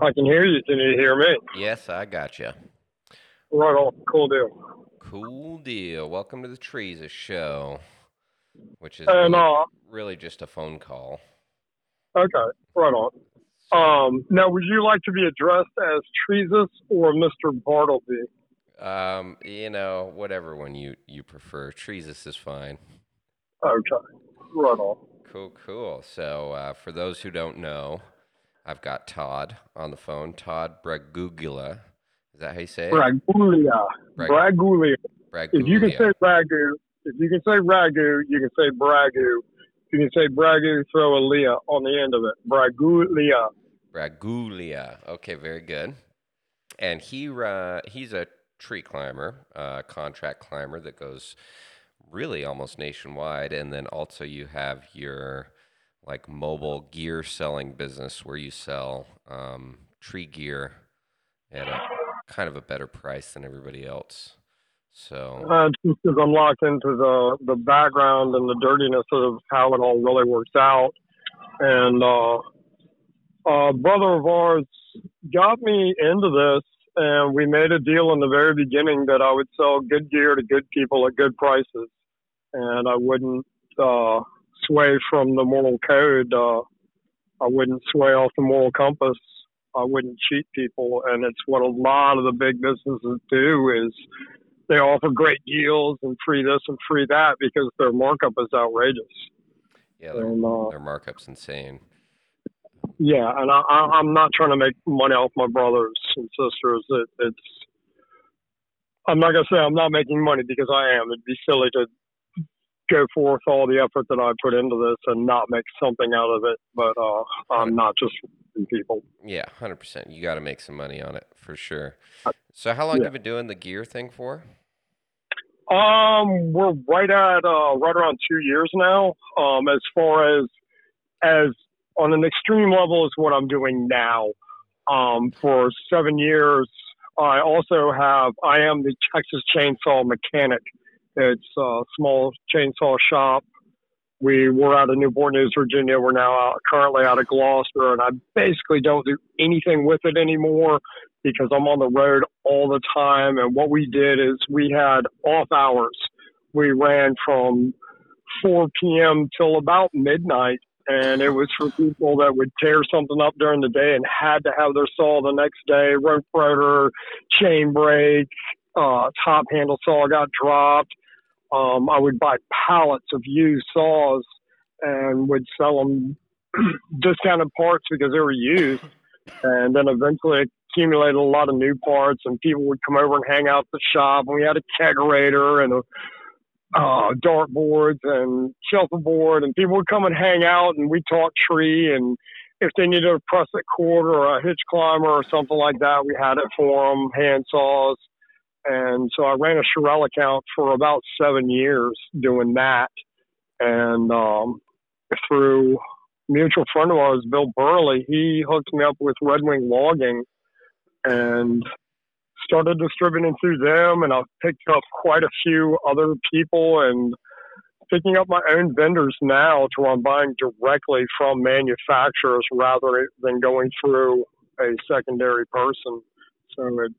I can hear you. Can you hear me? Yes, I got you. Right on. Cool deal. Cool deal. Welcome to the Trees Show, which is And really, uh, really just a phone call. okay, right on. Um, now, would you like to be addressed as Treesus or Mr. Bartleby? Um, you know, whatever one you you prefer. Treesus is fine. Okay, right on. Cool, cool. So, uh, for those who don't know, I've got Todd on the phone. Todd Bragugula. Is that how you say it? Bragulia. Brag- Bragulia. If you can say ragu, if you can say ragu, you can say bragu. If you can say bragu, throw a lia on the end of it. Bragulia. Braguglia. Okay, very good. And he uh, he's a tree climber, uh, contract climber that goes really almost nationwide. And then also you have your like mobile gear selling business where you sell um, tree gear at a kind of a better price than everybody else. So Uh, just because I'm locked into the the background and the dirtiness of how it all really works out, and uh, a brother of ours got me into this, and we made a deal in the very beginning that I would sell good gear to good people at good prices, and I wouldn't uh, sway from the moral code. Uh, I wouldn't sway off the moral compass. I wouldn't cheat people, and it's what a lot of the big businesses do is they offer great deals and free this and free that because their markup is outrageous. yeah, their, And uh, their markup's insane. yeah, and I, I, I'm not trying to make money off my brothers and sisters. It, it's I'm not gonna say I'm not making money because I am. It'd be silly to go forth all the effort that I put into this and not make something out of it. But uh, I'm not just people. Yeah, hundred percent. You got to make some money on it for sure. So, how long yeah. have you been doing the gear thing for? Um, we're right at uh, right around two years now. Um, as far as as on an extreme level is what I'm doing now. Um, for seven years, I also have I am the Texas Chainsaw Mechanic. It's a small chainsaw shop. We were out of Newport News, Virginia. We're now out, currently out of Gloucester, and I basically don't do anything with it anymore because I'm on the road all the time. And what we did is we had off hours. We ran from 4 p.m. till about midnight. And it was for people that would tear something up during the day and had to have their saw the next day, rope rotor, chain brake, uh, top handle saw got dropped. Um, I would buy pallets of used saws and would sell them discounted parts because they were used. And then eventually accumulated a lot of new parts, and people would come over and hang out at the shop. And we had a kegerator and a uh, dartboards and shuffleboard, and people would come and hang out, and we talk tree. And if they needed a prusik cord or a hitch climber or something like that, we had it for them, hand saws. And so I ran a Sherrill account for about seven years doing that. And um, through mutual friend of ours, Bill Burley, he hooked me up with Red Wing Logging and started distributing through them. And I've picked up quite a few other people and picking up my own vendors now to where I'm buying directly from manufacturers rather than going through a secondary person. So it's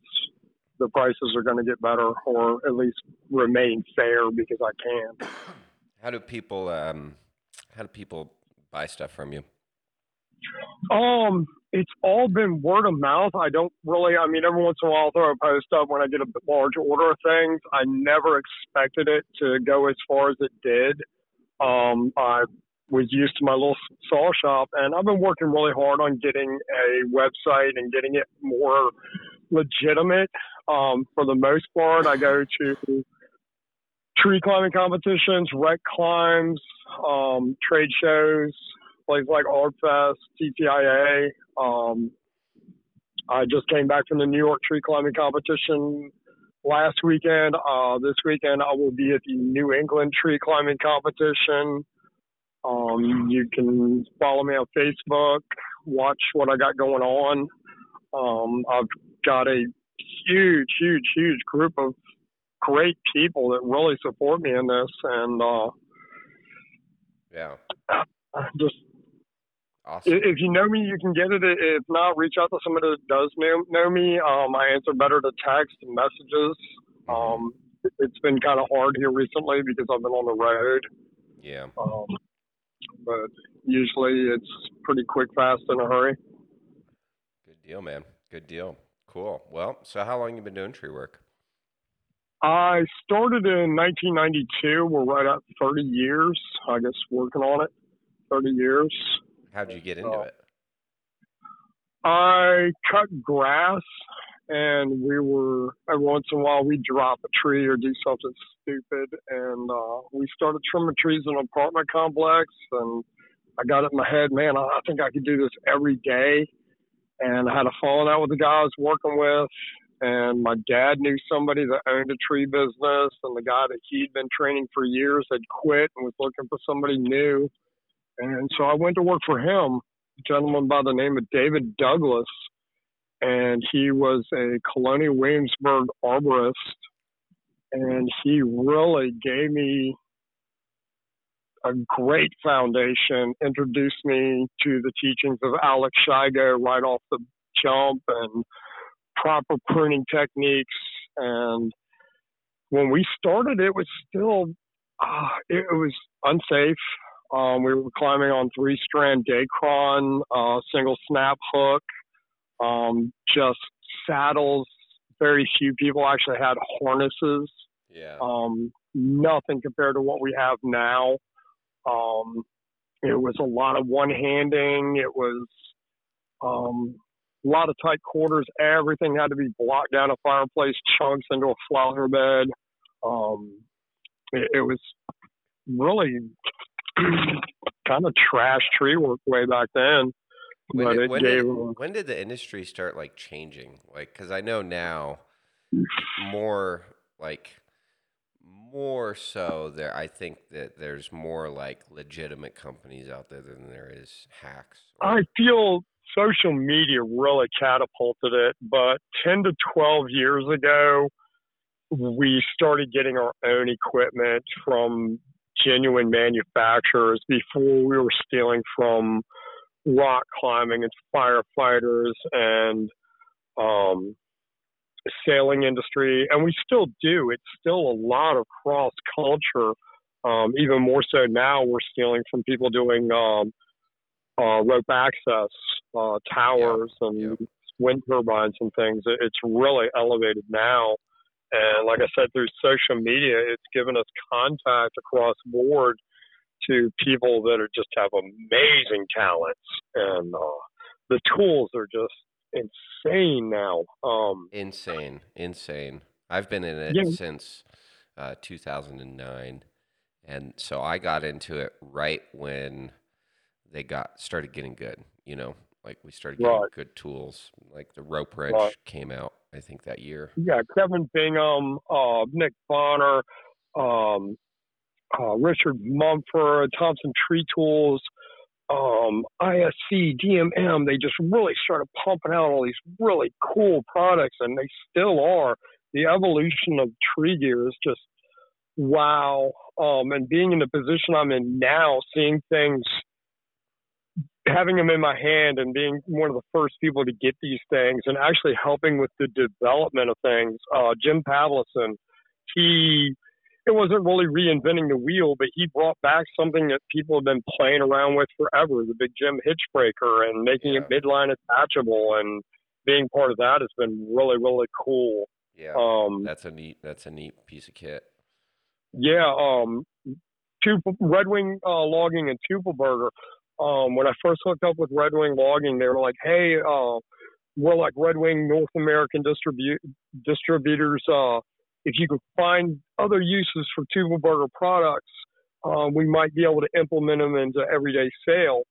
the prices are going to get better or at least remain fair because I can. How do people um, how do people buy stuff from you? Um, it's all been word of mouth. I don't really. I mean, every once in a while, I'll throw a post up when I get a large order of things. I never expected it to go as far as it did. Um, I was used to my little saw shop, and I've been working really hard on getting a website and getting it more legitimate. Um, for the most part, I go to tree climbing competitions, rec climbs, um, trade shows, places like Arbfest, TTIA. Um, I just came back from the New York tree climbing competition last weekend. Uh, this weekend, I will be at the New England tree climbing competition. Um, you can follow me on Facebook, watch what I got going on. Um, I've got a huge, huge, huge group of great people that really support me in this, and uh, Yeah. just Awesome. If you know me, you can get it. If not, reach out to somebody that does know, know me. Um, I answer better to text and messages. Mhm. Um, it- it's been kind of hard here recently because I've been on the road. yeah. Um, but usually it's pretty quick, fast, in a hurry. Good deal, man. Good deal. Cool. Well, so how long you been doing tree work? I started in 1992. We're right at 30 years, I guess, working on it. 30 years. How'd you get into Oh. it? I cut grass, and we were every once in a while we'd drop a tree or do something stupid, and uh, we started trimming trees in an apartment complex, and I got it in my head, man, I I think I could do this every day, and I had a falling out with the guy I was working with. And my dad knew somebody that owned a tree business, and the guy that he'd been training for years had quit and was looking for somebody new. And so I went to work for him, a gentleman by the name of David Douglas, and he was a Colonial Williamsburg arborist, and he really gave me a great foundation, introduced me to the teachings of Alex Shigo right off the jump, and proper pruning techniques. And when we started, it was still, uh, it, was unsafe. Um, we were climbing on three strand Dacron, uh, single snap hook, um, just saddles. Very few people actually had harnesses. Yeah. Um, nothing compared to what we have now. Um, it was a lot of one handing. It was um, a lot of tight quarters. Everything had to be blocked down a fireplace, chunks into a flower bed. Um, it, it was really kind of trash tree work way back then. When but did, it when, gave did, when did the industry start like changing? Like, because I know now more like more so there. I think that there's more like legitimate companies out there than there is hacks. I feel social media really catapulted it, but 10 to 12 years ago, we started getting our own equipment from genuine manufacturers before we were stealing from rock climbing and firefighters and um, sailing industry, and we still do. It's still a lot of cross culture. Um, even more so now, we're stealing from people doing um, uh, rope access, uh, towers, and yep. wind turbines and things. It's really elevated now. And like I said, through social media, it's given us contact across board to people that are just have amazing talents, and uh, the tools are just insane now. Um, Insane, insane. I've been in it Yeah. since uh, 2009, and so I got into it right when they got started getting good. You know, like we started getting Right. good tools. Like the rope wrench Right. came out, I think that year. yeah, Kevin Bingham, uh, Nick Bonner, um, uh, Richard Mumford, Thompson Tree Tools, um, ISC, DMM. They just really started pumping out all these really cool products, and they still are. The evolution of tree gear is just wow. Um, and being in the position I'm in now, seeing things, having them in my hand, and being one of the first people to get these things, and actually helping with the development of things. Uh, Jim Pavlison, he it wasn't really reinventing the wheel, but he brought back something that people have been playing around with forever, the big Jim hitch breaker and making it midline attachable and being part of that has been really, really cool. Yeah, Um, that's a neat. That's a neat piece of kit. yeah, um, Red Wing uh, Logging and Teufelberger. Um, when I first hooked up with Red Wing Logging, they were like, "Hey, uh, we're like Red Wing North American distribu- distributors. Uh, if you could find other uses for Teufelberger products, um, we might be able to implement them into everyday sale."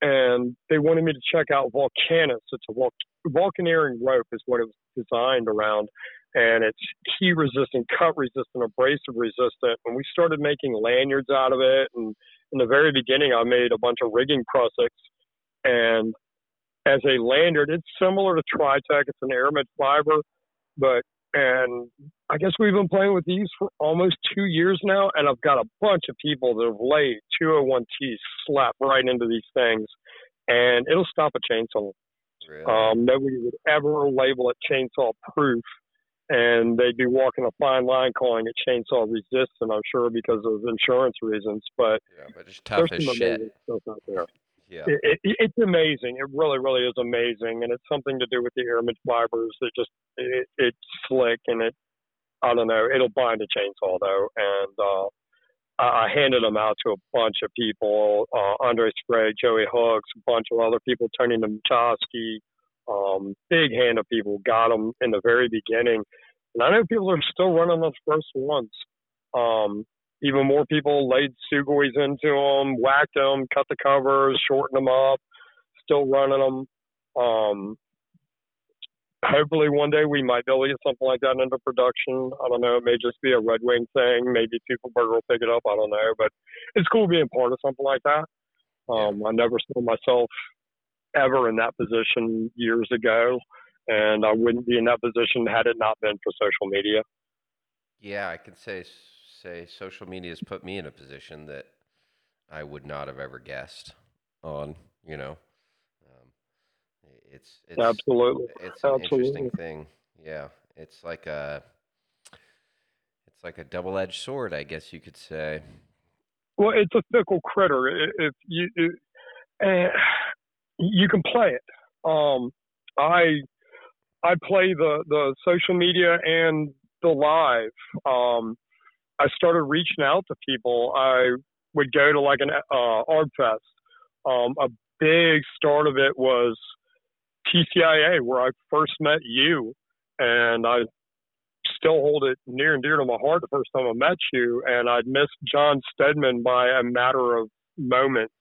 And they wanted me to check out Volcanus. It's a vulcaneering rope, is what it was designed around and it's heat resistant, cut resistant, abrasive resistant. And we started making lanyards out of it. And in the very beginning, I made a bunch of rigging prusiks. And as a lanyard, it's similar to Tritech. It's an aramid fiber, but and I guess we've been playing with these for almost two years now, and I've got a bunch of people that have laid 201T slap right into these things, and it'll stop a chainsaw. Really? Um, nobody would ever label it chainsaw proof, and they'd be walking a fine line calling it chainsaw resistant. I'm sure because of insurance reasons, but yeah, but it's tough as shit. stuff out there. Yeah. It, it, it's amazing. It really, really is amazing, and it's something to do with the aramid fibers. It just it, it's slick and it. I don't know. It'll bind a chainsaw though, and uh, I handed them out to a bunch of people. Uh, Andre Sprague, Joey Hooks, a bunch of other people, Tony Namchowski, um, big hand of people got them in the very beginning. And I know people are still running those first ones. Um, even more people laid Sugois into them, whacked them, cut the covers, shortened them up, still running them. Um, hopefully one day we might be able to get something like that into production. I don't know. It may just be a Red Wing thing. Maybe Teufelberger will pick it up. I don't know. But it's cool being part of something like that. Um, I never saw myself ever in that position years ago, and I wouldn't be in that position had it not been for social media. Yeah, I can say say social media has put me in a position that I would not have ever guessed on. You know, um, it's it's Absolutely. it's an interesting thing. Yeah, it's like a it's like a double edged sword, I guess you could say. Well, it's a fickle critter. If you it, eh, you can play it. Um, I I play the the social media and the live. Um, I started reaching out to people. I would go to like an uh, Arbfest. Um, a big start of it was TCIA, where I first met you, and I still hold it near and dear to my heart the first time I met you. And I'd missed John Stedman by a matter of moments.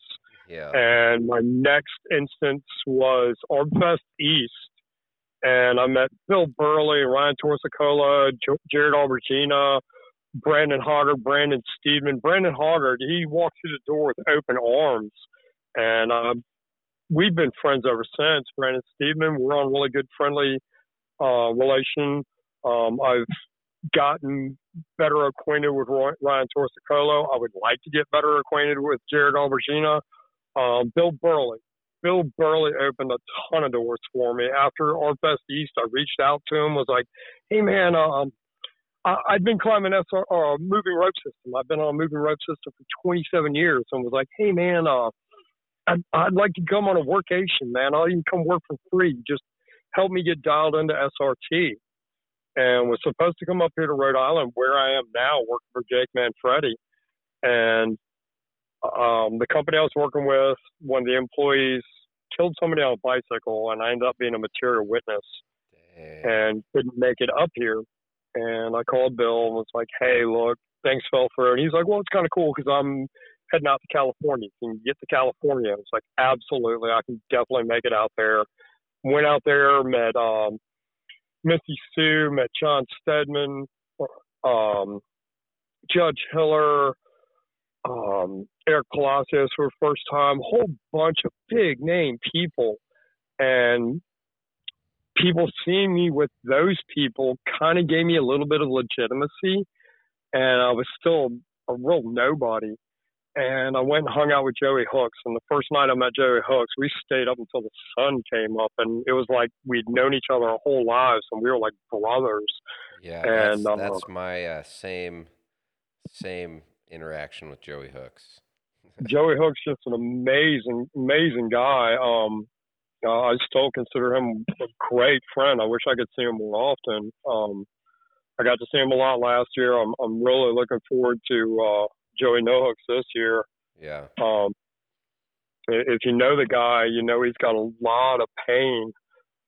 Yeah. And my next instance was Arbfest East. And I met Bill Burley, Ryan Torcicollo, J- Jared Albertina, Brandon Hoggard, Brandon Steedman. Brandon Hoggard, he walked through the door with open arms. And uh, we've been friends ever since. Brandon Steedman, we're on really good, friendly uh, relation. Um, I've gotten better acquainted with Ryan Torcicollo. I would like to get better acquainted with Jared Albertina. Um, Bill Burley. Bill Burley opened a ton of doors for me. After Arbfest East, I reached out to him, was like, hey, man, um, I, I'd been climbing SR, uh, moving rope system. I've been on a moving rope system for 27 years and was like, hey, man, uh, I'd, I'd like to come on a workation, man. I'll even come work for free. Just help me get dialed into SRT and was supposed to come up here to Rhode Island, where I am now, working for Jake Manfredi. And um, the company I was working with, one of the employees killed somebody on a bicycle, and I ended up being a material witness and couldn't make it up here. And I called Bill and was like, "Hey, look, fell through." And he's like, "Well, it's kind of cool because I'm heading out to California. Can you get to California?" It's like, "Absolutely, I can definitely make it out there." Went out there, met um, Missy Sue, met John Stedman, um, Judge Hiller, um, Eric Palacios for the first time, whole bunch of big name people. And people seeing me with those people kind of gave me a little bit of legitimacy. And I was still a real nobody. And I went and hung out with Joey Hooks. And the first night I met Joey Hooks, we stayed up until the sun came up. And it was like we'd known each other our whole lives and we were like brothers. Yeah, and, that's, uh, that's my uh, same same interaction with Joey Hooks. Joey Hook's just an amazing, amazing guy. Um, uh, I still consider him a great friend. I wish I could see him more often. Um, I got to see him a lot last year. I'm, I'm really looking forward to uh, Joey No Hooks this year. Yeah. Um, if you know the guy, you know he's got a lot of pain.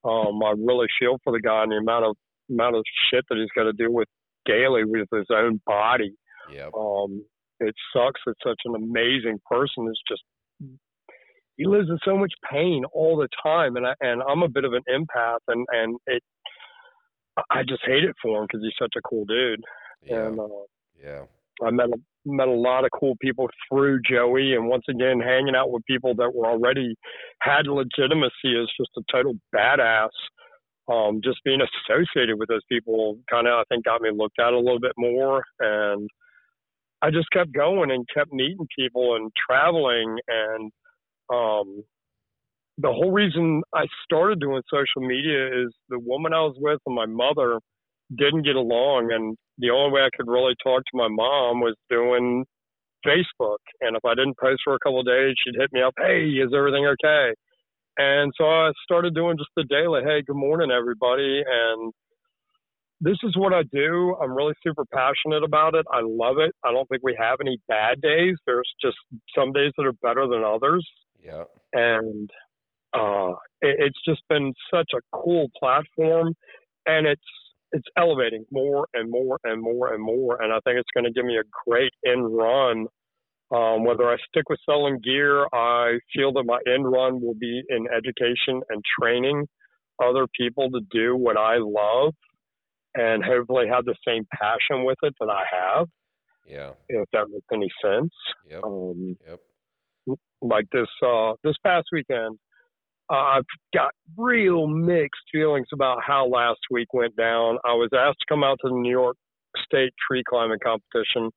Um, I really feel for the guy and the amount of amount of shit that he's got to deal with daily with his own body. Yep. Um, it sucks that such an amazing person is just he lives in so much pain all the time, and I and I'm a bit of an empath, and and it I just hate it for him because he's such a cool dude, Yeah. and uh, Yeah. I met a, met a lot of cool people through Joey, and once again, hanging out with people that were already had legitimacy is just a total badass. Um, just being associated with those people kind of, I think, got me looked at a little bit more, and I just kept going and kept meeting people and traveling, and um, the whole reason I started doing social media is the woman I was with and my mother didn't get along, and the only way I could really talk to my mom was doing Facebook. And if I didn't post for a couple days, she'd hit me up, "Hey, is everything okay?" And so I started doing just the daily, "Hey, good morning, everybody," and this is what I do. I'm really super passionate about it. I love it. I don't think we have any bad days. There's just some days that are better than others. Yeah. And uh, it, it's just been such a cool platform, and it's it's elevating more and more and more and more. And I think it's going to give me a great end run. Um, whether I stick with selling gear, I feel that my end run will be in education and training other people to do what I love and hopefully have the same passion with it that I have. Yeah. If that makes any sense. Yep. Um, Yep. Like this uh, this past weekend, uh, I've got real mixed feelings about how last week went down. I was asked to come out to the New York State tree climbing competition,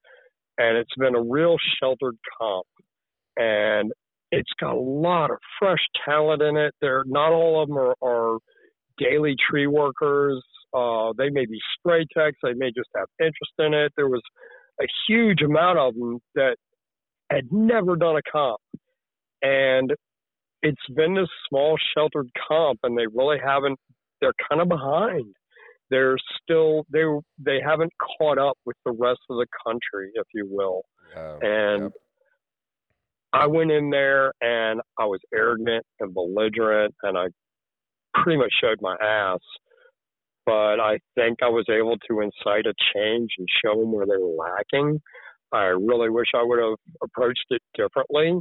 and it's been a real sheltered comp, and it's got a lot of fresh talent in it. They're not all of them are, are daily tree workers. Uh, they may be spray techs. They may just have interest in it. There was a huge amount of them that had never done a comp, and it's been this small sheltered comp, and they really haven't. They're kind of behind. They're still they they haven't caught up with the rest of the country, if you will. Um, And yep. I went in there and I was arrogant and belligerent, and I pretty much showed my ass. But I think I was able to incite a change and show them where they were lacking. I really wish I would have approached it differently.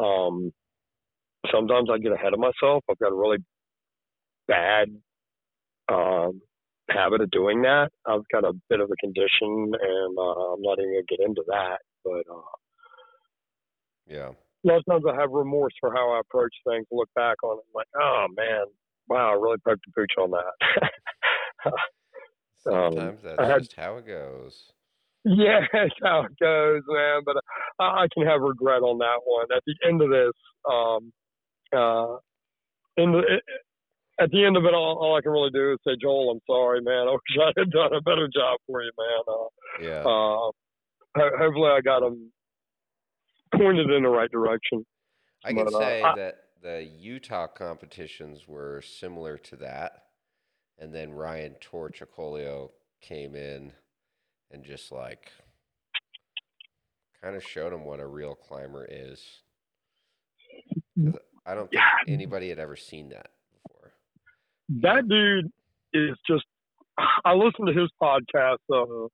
Um, sometimes I get ahead of myself. I've got a really bad um, habit of doing that. I've got a bit of a condition, and uh, I'm not even going to get into that. But uh, yeah. a lot of times I have remorse for how I approach things. Look back on it, I'm like, oh man, wow, I really poked the pooch on that. Um, Sometimes that's I had- just how it goes. Yeah, that's how it goes, man. But I, I can have regret on that one. At the end of this, um, uh, in the, at the end of it, all, all I can really do is say, Joel, I'm sorry, man. I wish I had done a better job for you, man. Uh, Yeah. uh, ho- hopefully, I got them pointed in the right direction. I can but, uh, say I- that the Utah competitions were similar to that. And then Ryan Torcicollo came in and just like kind of showed him what a real climber is. I don't think Yeah. anybody had ever seen that before. that dude is just I listened to his podcast, uh,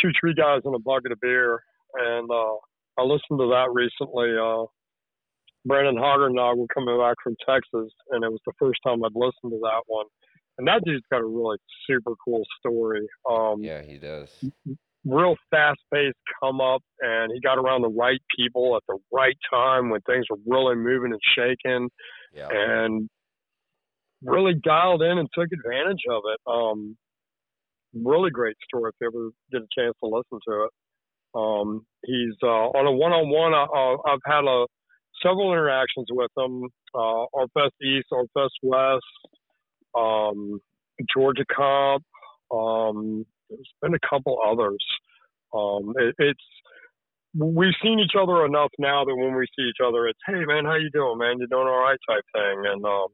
Two Tree Guys and a Bucket of Beer, and uh, I listened to that recently. Uh, Brandon Hoggard and I were coming back from Texas, and it was the first time I'd listened to that one. And that dude's got a really super cool story. Um, Yeah, he does. real fast paced come up and he got around the right people at the right time when things were really moving and shaking Yeah. and really dialed in and took advantage of it. Um, really great story if you ever get a chance to listen to it. Um, he's uh, on a one-on-one. I, uh, I've had a several interactions with him. Uh, Fest East, Fest West, um, Georgia Comp. Um, there's been a couple others. Um, it, it's we've seen each other enough now that when we see each other, it's hey man, how you doing, man? You doing all right, type thing. And um,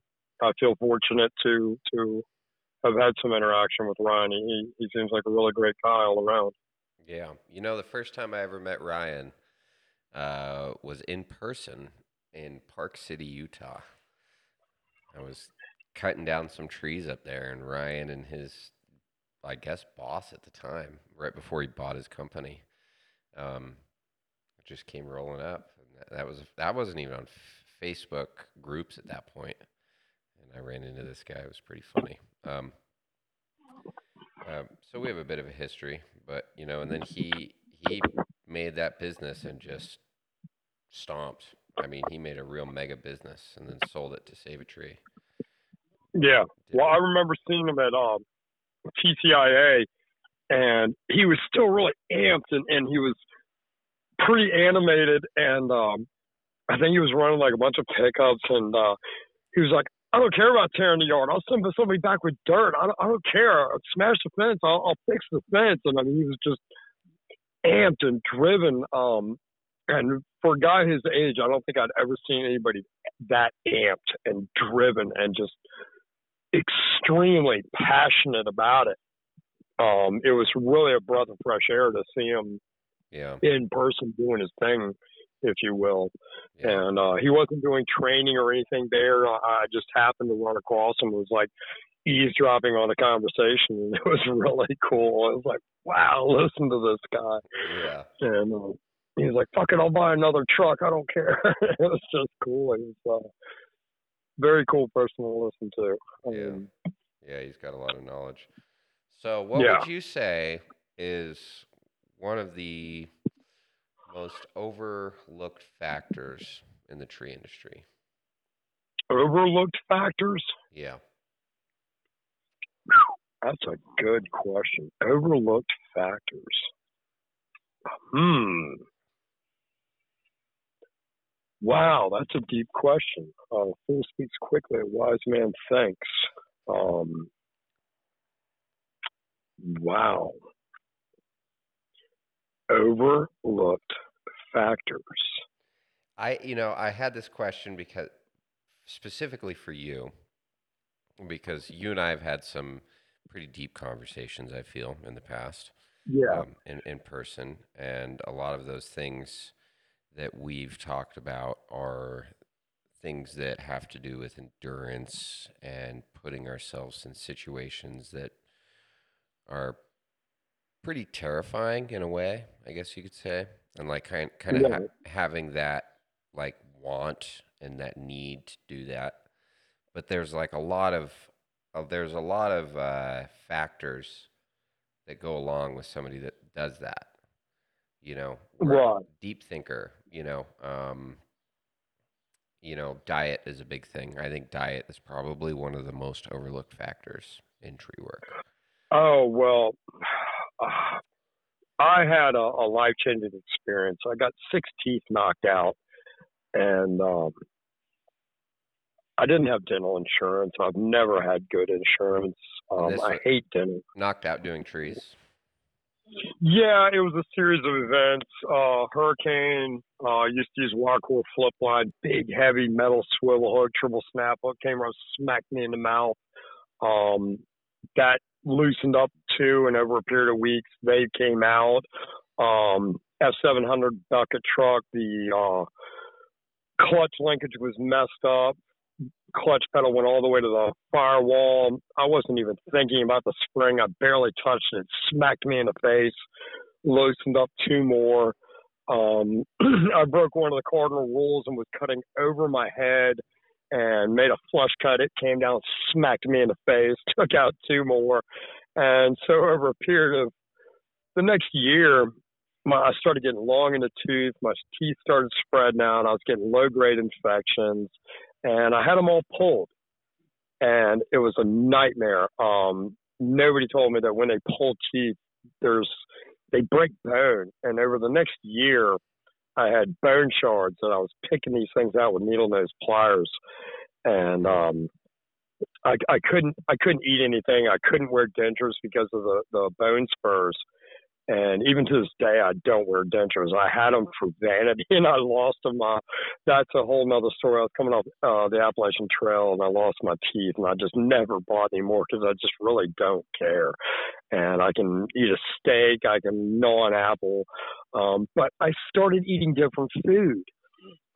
I feel fortunate to to have had some interaction with Ryan. He he seems like a really great guy all around. Yeah. You know, the first time I ever met Ryan uh, was in person in Park City, Utah. I was cutting down some trees up there, and Ryan and his, I guess, boss at the time, right before he bought his company, um, just came rolling up. That, that was that wasn't even on Facebook groups at that point, and I ran into this guy. It was pretty funny. Um, um, so we have a bit of a history, but you know, and then he he made that business and just stomped. I mean, he made a real mega business and then sold it to SavATree. Yeah. Well. I remember seeing him at um, TCIA, and he was still really amped, and, and he was pretty animated, and um, I think he was running like a bunch of pickups, and uh, he was like, I don't care about tearing the yard. I'll send somebody back with dirt. I don't, I don't care. I'll smash the fence. I'll, I'll fix the fence. And I mean, he was just amped and driven. Um, and for a guy his age, I don't think I'd ever seen anybody that amped and driven and just extremely passionate about it. Um, it was really a breath of fresh air to see him Yeah. in person doing his thing, if you will. Yeah. And uh, he wasn't doing training or anything there. I just happened to run across him. It Was like eavesdropping on a conversation, and it was really cool. I was like, "Wow, listen to this guy." Yeah. And uh, he was like, "Fuck it, I'll buy another truck. I don't care." it was just cool. He was uh, very cool person to listen to. Yeah. Yeah, he's got a lot of knowledge. So, what Yeah. would you say is one of the most overlooked factors in the tree industry? Overlooked factors. Yeah. That's a good question. Overlooked factors. Hmm. Wow, that's a deep question. Uh, fool speaks quickly, a wise man thinks. Um, wow. Overlooked factors. I, you know, I had this question because specifically for you, because you and I have had some pretty deep conversations, I feel, in the past. Yeah. um, in, in person. And a lot of those things that we've talked about are things that have to do with endurance and putting ourselves in situations that are pretty terrifying in a way, I guess you could say. And like kind, kind of Yeah. ha- having that like want and that need to do that. But there's like a lot of, uh, there's a lot of uh, factors that go along with somebody that does that. You know, Right. deep thinker. You know, um, you know, diet is a big thing. I think diet is probably one of the most overlooked factors in tree work. Oh well, I had a, a life changing experience. I got six teeth knocked out, and um, I didn't have dental insurance. I've never had good insurance. Um, I hate dental. Knocked out doing trees. Yeah, it was a series of events. Uh, hurricane. Uh, used to use Wacor flip line, big heavy metal swivel hook, triple snap hook came around, smacked me in the mouth. Um, that loosened up too, and over a period of weeks, they came out. Um, F700 bucket truck, the uh, clutch linkage was messed up. Clutch pedal went all the way to the firewall. I wasn't even thinking about the spring. I barely touched it. Smacked me in the face. Loosened up two more. Um, I broke one of the cardinal rules and was cutting over my head and made a flush cut. It came down, smacked me in the face, took out two more. And so over a period of the next year, my, I started getting long in the tooth. My teeth started spreading out. I was getting low grade infections, and I had them all pulled. And it was a nightmare. Um, nobody told me that when they pull teeth, there's they break bone. And over the next year, I had bone shards, and I was picking these things out with needle nose pliers, and um, I, I couldn't I couldn't eat anything. I couldn't wear dentures because of the the bone spurs. And even to this day, I don't wear dentures. I had them for vanity, and I lost them. Uh, that's a whole nother story. I was coming off uh, the Appalachian Trail, and I lost my teeth, and I just never bought anymore because I just really don't care. And I can eat a steak, I can gnaw an apple, um, but I started eating different food.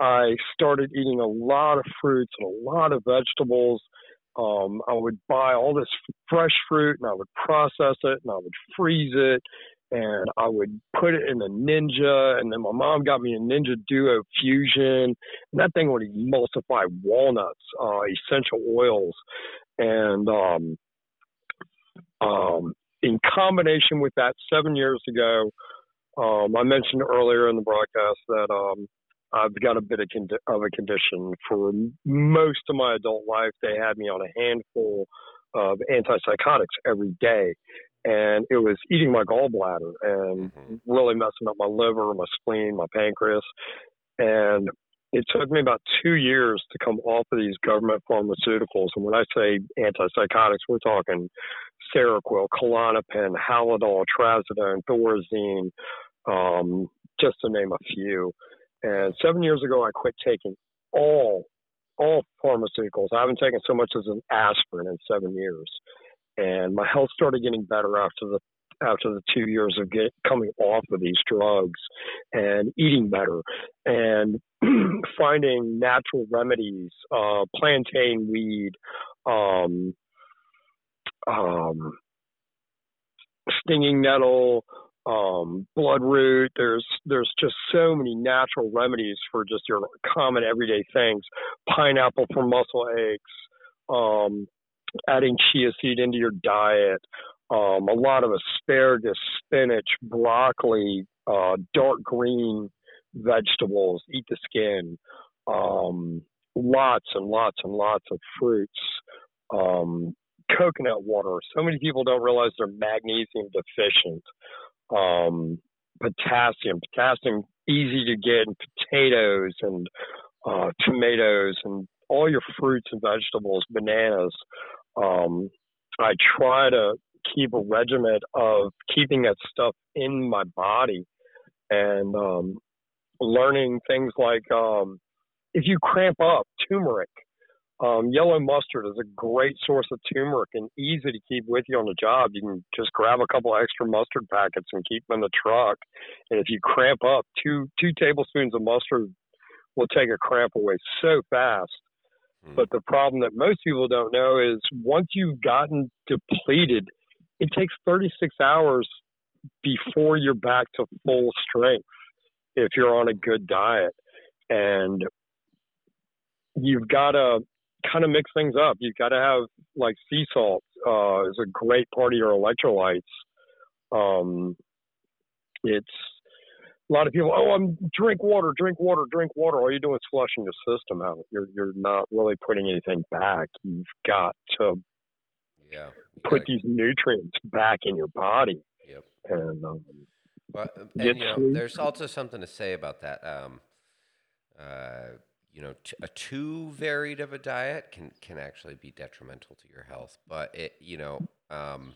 I started eating a lot of fruits and a lot of vegetables. Um, I would buy all this fresh fruit and I would process it and I would freeze it and I would put it in a Ninja. And then my mom got me a Ninja Duo Fusion, and that thing would emulsify walnuts, uh, essential oils, and um, um, in combination with that, seven years ago, um, I mentioned earlier in the broadcast that um, I've got a bit of, of a condition. For most of my adult life, they had me on a handful of antipsychotics every day. And it was eating my gallbladder and Mhm. really messing up my liver, my spleen, my pancreas. And it took me about two years to come off of these government pharmaceuticals. And when I say antipsychotics, we're talking Seroquel, Klonopin, Haldol, Trazodone, Thorazine, um, just to name a few. And seven years ago, I quit taking all all pharmaceuticals. I haven't taken so much as an aspirin in seven years, and my health started getting better after the after the two years of get, coming off of these drugs and eating better and finding natural remedies, uh, plantain weed, um, um, stinging nettle, um, bloodroot. There's there's just so many natural remedies for just your common everyday things. Pineapple for muscle aches. Um, adding chia seed into your diet. Um, a lot of asparagus, spinach, broccoli, uh, dark green vegetables. Eat the skin. Um, lots and lots and lots of fruits. Um, coconut water. So many people don't realize they're magnesium deficient. Um, potassium, potassium easy to get in potatoes and uh, tomatoes and all your fruits and vegetables, bananas. Um, I try to keep a regiment of keeping that stuff in my body and um, learning things like um, if you cramp up, turmeric. Um, yellow mustard is a great source of turmeric and easy to keep with you on the job. You can just grab a couple extra mustard packets and keep them in the truck. And if you cramp up, two two tablespoons of mustard will take a cramp away so fast. Mm. But the problem that most people don't know is once you've gotten depleted, it takes 36 hours before you're back to full strength if you're on a good diet. And you've got to kind of mix things up. You've got to have like sea salt uh, is a great part of your electrolytes. Um, it's a lot of people. Oh, I'm drink water, drink water, drink water. All you're doing is flushing your system out. You're you're not really putting anything back. You've got to yeah put these nutrients back in your body. Yep. And um, well, and, you know, there's also something to say about that. Um, uh, you know, t- a too varied of a diet can can actually be detrimental to your health. But it, you know, um,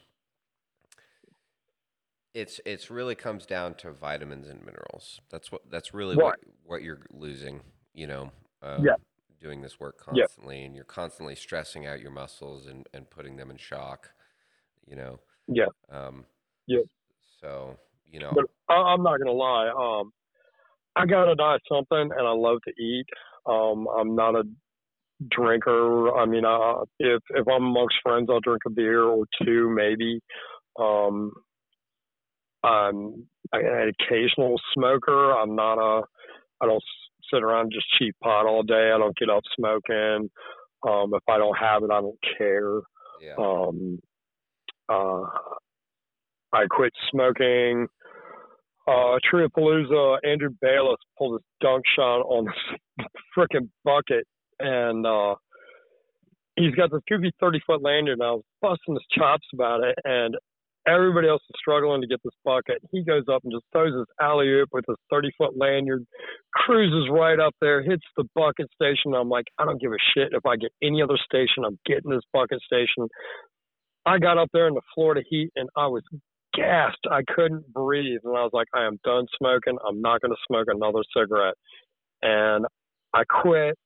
it's it's really comes down to vitamins and minerals. That's what that's really what what you're losing. You know, um, yeah. doing this work constantly, yeah. and you're constantly stressing out your muscles and and putting them in shock. You know. Yeah. Um, yeah. So you know. But I'm not gonna lie. Um, I gotta diet something, and I love to eat. Um, I'm not a drinker. I mean, uh, if if I'm amongst friends, I'll drink a beer or two, maybe. Um, I'm an occasional smoker. I'm not a. I don't sit around and just cheap pot all day. I don't get up smoking. Um, if I don't have it, I don't care. Yeah. Um, uh, I quit smoking. Uh, Treepalooza, Andrew Bayless pulled his dunk shot on this freaking bucket, and uh, he's got this goofy 30 foot lanyard, and I was busting his chops about it, and everybody else is struggling to get this bucket. He goes up and just throws his alley oop with his 30 foot lanyard, cruises right up there, hits the bucket station. I'm like, I don't give a shit if I get any other station. I'm getting this bucket station. I got up there in the Florida heat and I was gassed. I couldn't breathe. And I was like, I am done smoking. I'm not going to smoke another cigarette. And I quit.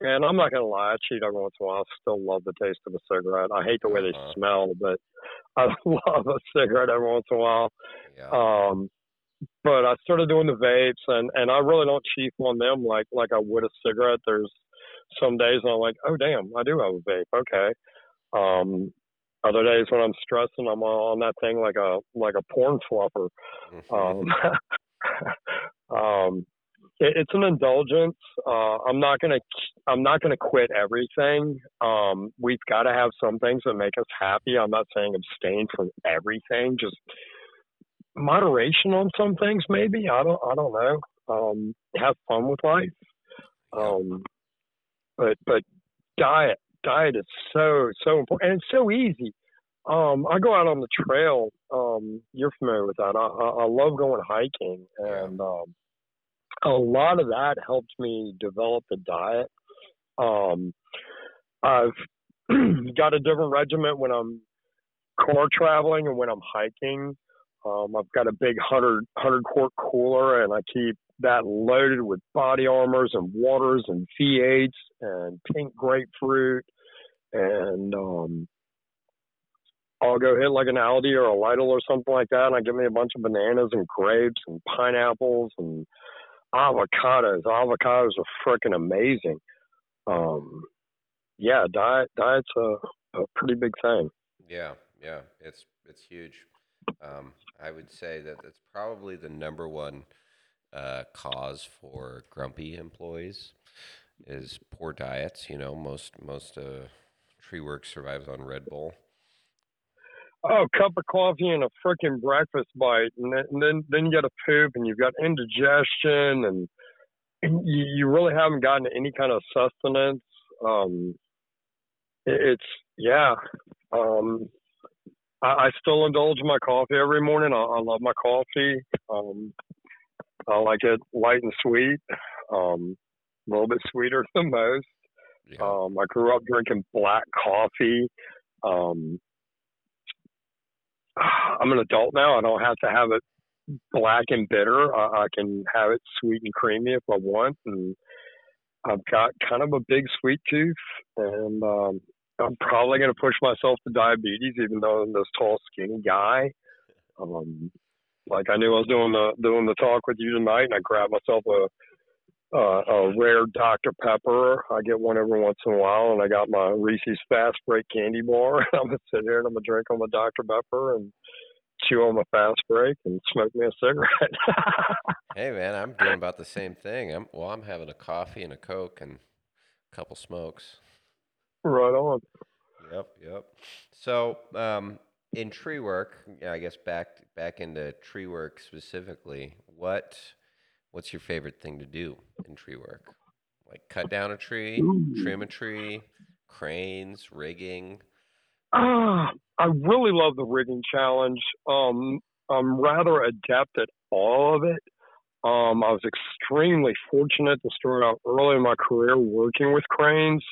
And I'm not going to lie, I cheat every once in a while. I still love the taste of a cigarette. I hate the way they uh-huh. smell, but I love a cigarette every once in a while. Yeah. Um, but I started doing the vapes, and and I really don't cheat on them like like I would a cigarette. There's some days I'm like, oh damn, I do have a vape. Okay. Um, other days when I'm stressing, I'm on that thing like a like a porn fluffer. Um, um, it, it's an indulgence. Uh, I'm not gonna I'm not gonna quit everything. Um, we've got to have some things that make us happy. I'm not saying abstain from everything. Just moderation on some things, maybe. I don't I don't know. Um, have fun with life. Um, but but diet diet is so so important, and it's so easy. Um, I go out on the trail. Um, you're familiar with that. I, I, I love going hiking, and um, a lot of that helped me develop the diet. Um, I've got a different regiment when I'm car traveling and when I'm hiking. Um, I've got a big 100, 100 quart cooler and I keep that loaded with body armors and waters and V8s and pink grapefruit. And um, I'll go hit like an Aldi or a Lidl or something like that. And I give me a bunch of bananas and grapes and pineapples and avocados. Avocados are freaking amazing. Um, yeah, diet diet's a, a pretty big thing. Yeah, yeah, it's it's huge. Um, I would say that it's probably the number one uh, cause for grumpy employees is poor diets. You know, most most uh, tree work survives on Red Bull. Oh, a cup of coffee and a freaking breakfast bite, and then and then, then you got to poop, and you've got indigestion, and, you, you really haven't gotten any kind of sustenance. Um, it, it's yeah. Um, I, I still indulge in my coffee every morning. I, I love my coffee. Um, I like it light and sweet, um, a little bit sweeter than most. Yeah. Um, I grew up drinking black coffee. Um, I'm an adult now. I don't have to have it black and bitter. I, I can have it sweet and creamy if I want. And I've got kind of a big sweet tooth, and um, I'm probably going to push myself to diabetes, even though I'm this tall, skinny guy. Um, like I knew I was doing the doing the talk with you tonight, and I grabbed myself a uh, a rare Dr Pepper. I get one every once in a while, and I got my Reese's Fast Break candy bar. I'm gonna sit here and I'm gonna drink on my Dr Pepper and chew on my fast break and smoke me a cigarette. hey man, I'm doing about the same thing. I'm well, I'm having a coffee and a coke and a couple smokes. right on. Yep, yep. So, um, in tree work, yeah, I guess back back into tree work specifically, what what's your favorite thing to do in tree work? Like cut down a tree, trim a tree, cranes, rigging. Ah, I really love the rigging challenge. Um, I'm rather adept at all of it. Um, I was extremely fortunate to start out early in my career working with cranes,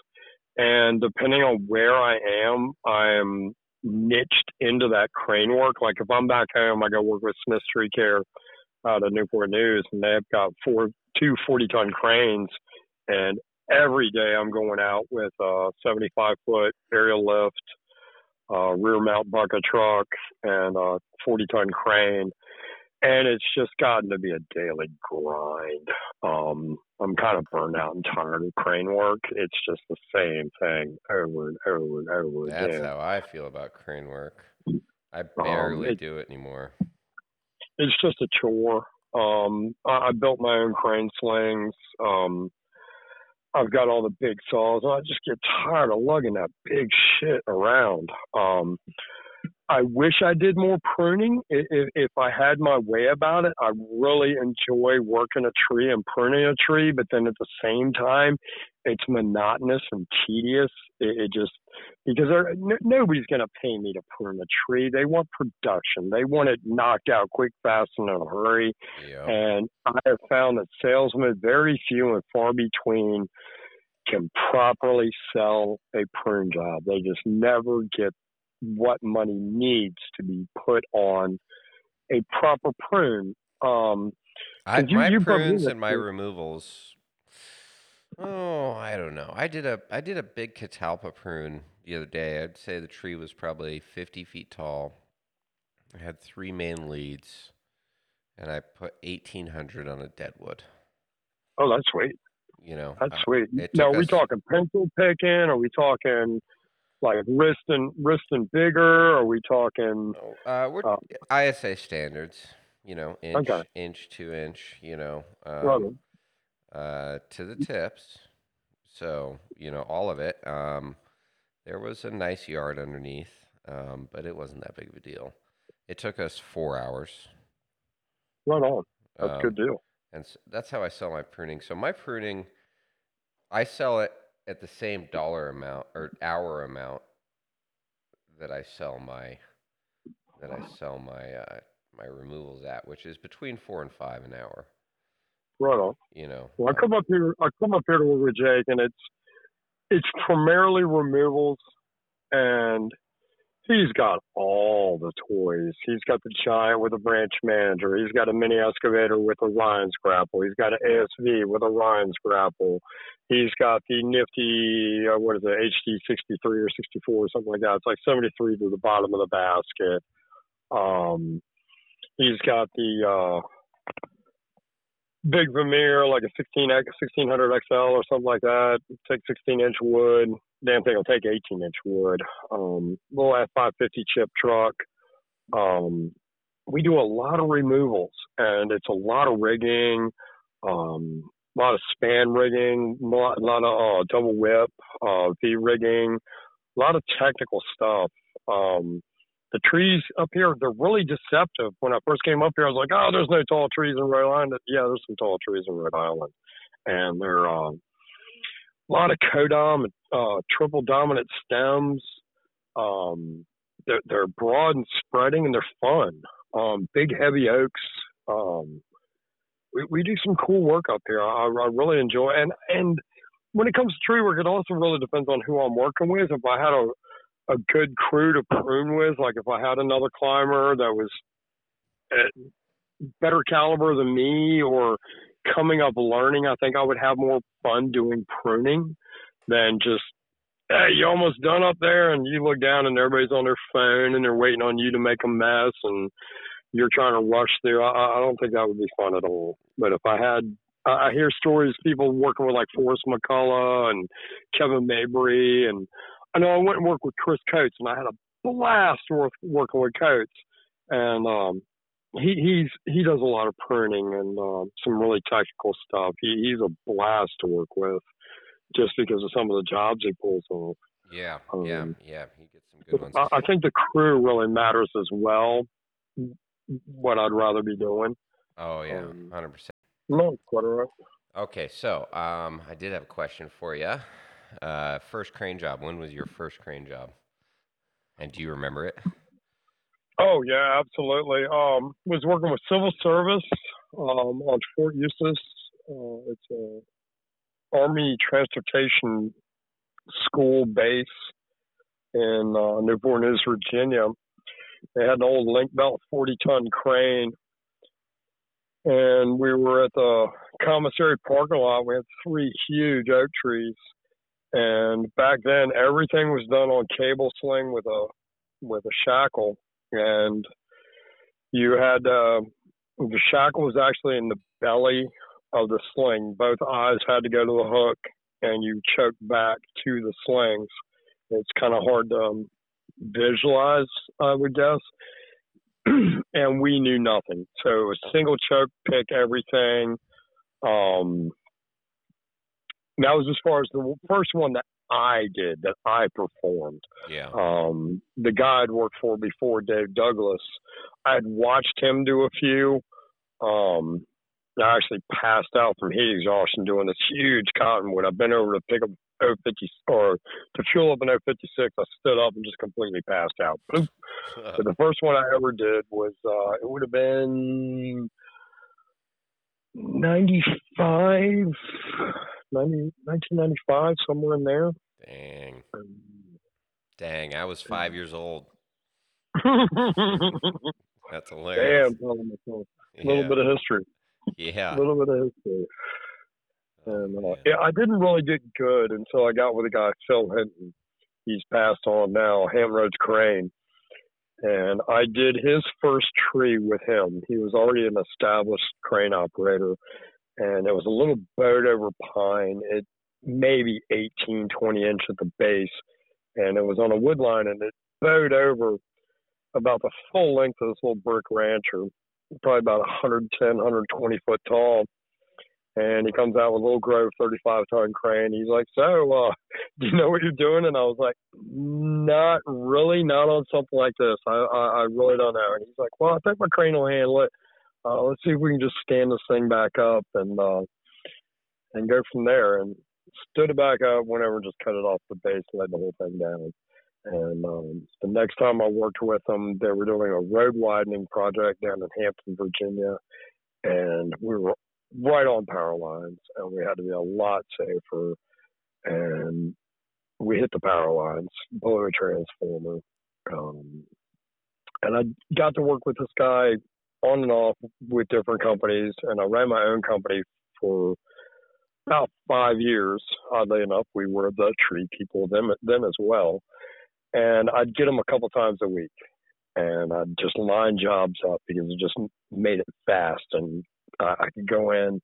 and depending on where I am, I'm niched into that crane work. Like if I'm back home, I go work with Smith Tree Care out of Newport News, and they've got four two 40 ton cranes, and every day I'm going out with a 75 foot aerial lift, uh, rear mount bucket truck, and a 40 ton crane. And it's just gotten to be a daily grind. Um, I'm kind of burned out and tired of crane work. It's just the same thing over and over and over That's again. That's how I feel about crane work. I barely it- do it anymore. It's just a chore. Um, I, I built my own crane slings. Um, I've got all the big saws, and I just get tired of lugging that big shit around. Um, I wish I did more pruning. If, if I had my way about it, I really enjoy working a tree and pruning a tree, but then at the same time, it's monotonous and tedious. It, it just because there, nobody's going to pay me to prune a tree. They want production. They want it knocked out quick, fast, and in a hurry. Yep. And I have found that salesmen, very few and far between, can properly sell a prune job. They just never get what money needs to be put on a proper prune. Um, I, you- my you prunes and my removals. Oh, I don't know. I did a I did a big catalpa prune the other day. I'd say the tree was probably fifty feet tall. I had three main leads, and I put eighteen hundred on a deadwood. oh, that's sweet. You know, That's uh, sweet. Now, are we us- talking pencil picking? Are we talking like wrist and wrist and bigger? Are we talking? Uh, we're Uh, ISA standards. You know, inch, Okay. inch to inch. You know, um, uh, to the tips. So you know all of it. Um, there was a nice yard underneath, um, but it wasn't that big of a deal. It took us four hours. Right on. That's um, a good deal. and s that's how I sell my pruning. So my pruning, I sell it at the same dollar amount or hour amount that I sell my that I sell my uh, my removals at, which is between four and five an hour. Right on. You know. Well, I come up here. I come up here to work with Jake, and it's it's primarily removals, and he's got all the toys. He's got the giant with a branch manager. He's got a mini excavator with a Ryan's grapple. He's got an ASV with a Ryan's grapple. He's got the nifty uh, what is it HD 63 or 64 or something like that. It's like 73 to the bottom of the basket. Um, he's got the uh, big Vermeer, like a 16 1600 XL or something like that. Take 16 inch wood. Damn thing will take 18 inch wood. Um, little F550 chip truck. Um, we do a lot of removals, and it's a lot of rigging, um, a lot of span rigging, a lot, a lot of uh, double whip, uh, V rigging, a lot of technical stuff. Um, the trees up here, they're really deceptive. When I first came up here, I was like, oh, there's no tall trees in Rhode Island. Yeah, there's some tall trees in Rhode Island. And they're uh, a lot of codom, uh, triple dominant stems. Um, they're, they're broad and spreading and they're fun. Um, big, heavy oaks. Um, we, we do some cool work up here. I, I really enjoy and and when it comes to tree work, it also really depends on who I'm working with. If I had a a good crew to prune with. Like if I had another climber that was eh, better caliber than me or coming up learning, I think I would have more fun doing pruning than just hey, you almost done up there and you look down and everybody's on their phone and they're waiting on you to make a mess and you're trying to rush through. I, I don't think that would be fun at all. But if I had I hear stories people working with like Forrest McCullough and Kevin Mabry and I know I went and worked with Chris Coates, and I had a blast work, working with Coates. And um, he he's he does a lot of pruning and um, some really technical stuff. He, he's a blast to work with, just because of some of the jobs he pulls off. Yeah, um, yeah, yeah. He gets some good ones. I, I think the crew really matters as well. What I'd rather be doing. Oh yeah, um, hundred percent. No, quite all right. Okay, so um, I did have a question for you. Uh, first crane job. When was your first crane job? And do you remember it? Oh yeah, absolutely. Um, was working with civil service um, on Fort Eustis. Uh, it's a Army transportation school base in uh, Newport News, Virginia. They had an old link belt 40 ton crane. And we were at the commissary parking lot. We had three huge oak trees and back then, everything was done on cable sling with a with a shackle, and you had uh, the shackle was actually in the belly of the sling. Both eyes had to go to the hook, and you choke back to the slings. It's kind of hard to um, visualize, I would guess. and we knew nothing, so it was single choke pick everything. Um, that was as far as the first one that I did that I performed. Yeah. Um, the guy I'd worked for before, Dave Douglas, I'd watched him do a few. Um, I actually passed out from heat exhaustion doing this huge cottonwood. I've been over to pick up 050 or to fuel up an 056. I stood up and just completely passed out. but the first one I ever did was uh, it would have been 95 90, 1995, somewhere in there. Dang. Um, Dang, I was five years old. That's hilarious. Damn, a little bit of history. Yeah. A little bit of history. And uh, yeah, I didn't really get good until I got with a guy, Phil Hinton. He's passed on now, Ham Roads Crane. And I did his first tree with him. He was already an established crane operator and it was a little bowed over pine. It maybe 18, 20 inch at the base, and it was on a wood line, and it bowed over about the full length of this little brick rancher, probably about 110, 120 foot tall. And he comes out with a little Grove 35 ton crane. He's like, So, uh, do you know what you're doing? And I was like, Not really, not on something like this. I, I, I really don't know. And he's like, Well, I think my crane will handle it uh, let's see if we can just scan this thing back up and uh, and go from there. And stood it back up, whenever just cut it off the base, laid the whole thing down. And um, the next time I worked with them, they were doing a road widening project down in Hampton, Virginia, and we were right on power lines, and we had to be a lot safer. And we hit the power lines, blew a transformer. Um, and I got to work with this guy on and off with different companies, and I ran my own company for about five years. Oddly enough, we were the tree people them them as well, and I'd get them a couple times a week, and I'd just line jobs up because it just made it fast, and I, I could go in.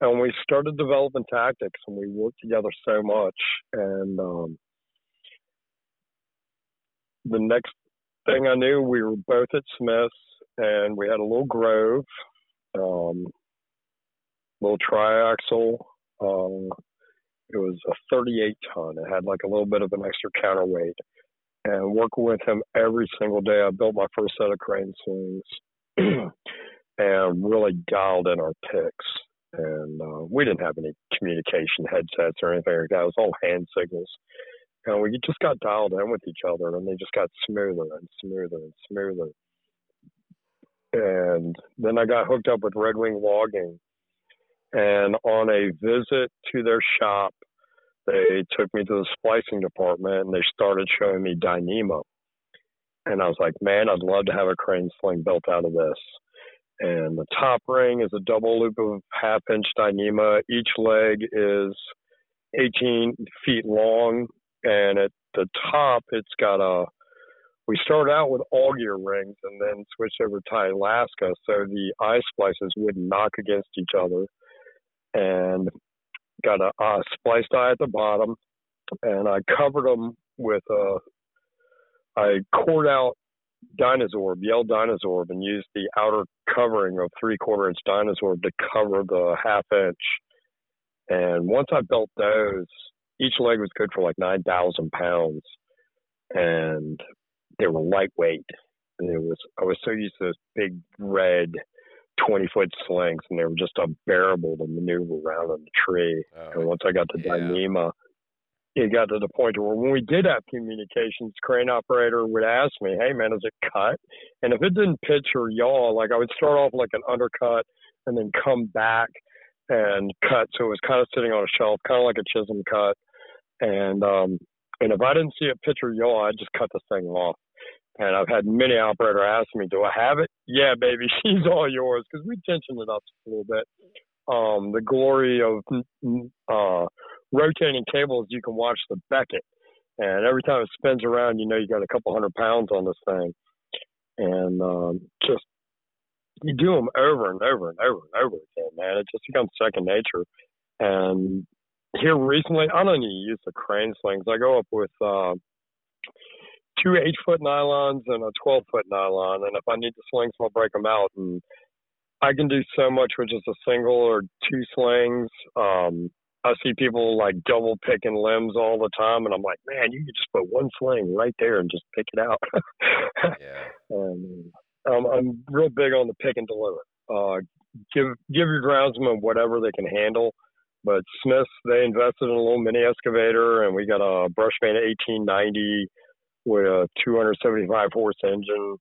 And we started developing tactics, and we worked together so much. And um, the next thing I knew, we were both at Smith's, and we had a little Grove, um, little triaxle. Um, it was a 38 ton. It had like a little bit of an extra counterweight. And working with him every single day, I built my first set of crane swings and really dialed in our picks. And uh, we didn't have any communication headsets or anything like that. It was all hand signals. And we just got dialed in with each other, and they just got smoother and smoother and smoother. And then I got hooked up with Red Wing Logging. And on a visit to their shop, they took me to the splicing department and they started showing me Dyneema. And I was like, man, I'd love to have a crane sling built out of this. And the top ring is a double loop of half inch Dyneema. Each leg is 18 feet long. And at the top, it's got a, we started out with all gear rings and then switched over to Alaska so the eye splices wouldn't knock against each other. And got a, a spliced eye at the bottom, and I covered them with a. I cored out Dynasorb, yellow Dynasorb, and used the outer covering of three quarter inch Dynasorb to cover the half inch. And once I built those, each leg was good for like 9,000 pounds. And they were lightweight. And it was, I was so used to those big red 20 foot slings and they were just unbearable to maneuver around in the tree. Oh, and once I got to yeah. Dyneema, it got to the point where when we did have communications, crane operator would ask me, Hey man, is it cut? And if it didn't pitch or yaw, like I would start off like an undercut and then come back and cut. So it was kind of sitting on a shelf, kind of like a chisholm cut. And, um, and if I didn't see it pitch or yaw, I'd just cut the thing off. And I've had many operator ask me, "Do I have it?" Yeah, baby, she's all yours because we tensioned it up a little bit. Um, the glory of uh, rotating cables, you can watch the becket, and every time it spins around, you know you got a couple hundred pounds on this thing, and um, just you do them over and over and over and over again, man. It just becomes second nature. And here recently, I don't even use the crane slings. I go up with uh, two eight foot nylons and a 12 foot nylon. And if I need the slings, I'll break them out. And I can do so much with just a single or two slings. Um, I see people like double picking limbs all the time, and I'm like, man, you could just put one sling right there and just pick it out. yeah. And um, I'm real big on the pick and deliver. Uh, give give your groundsmen whatever they can handle. But Smiths, they invested in a little mini excavator, and we got a Brushman 1890 with a 275 horse engine,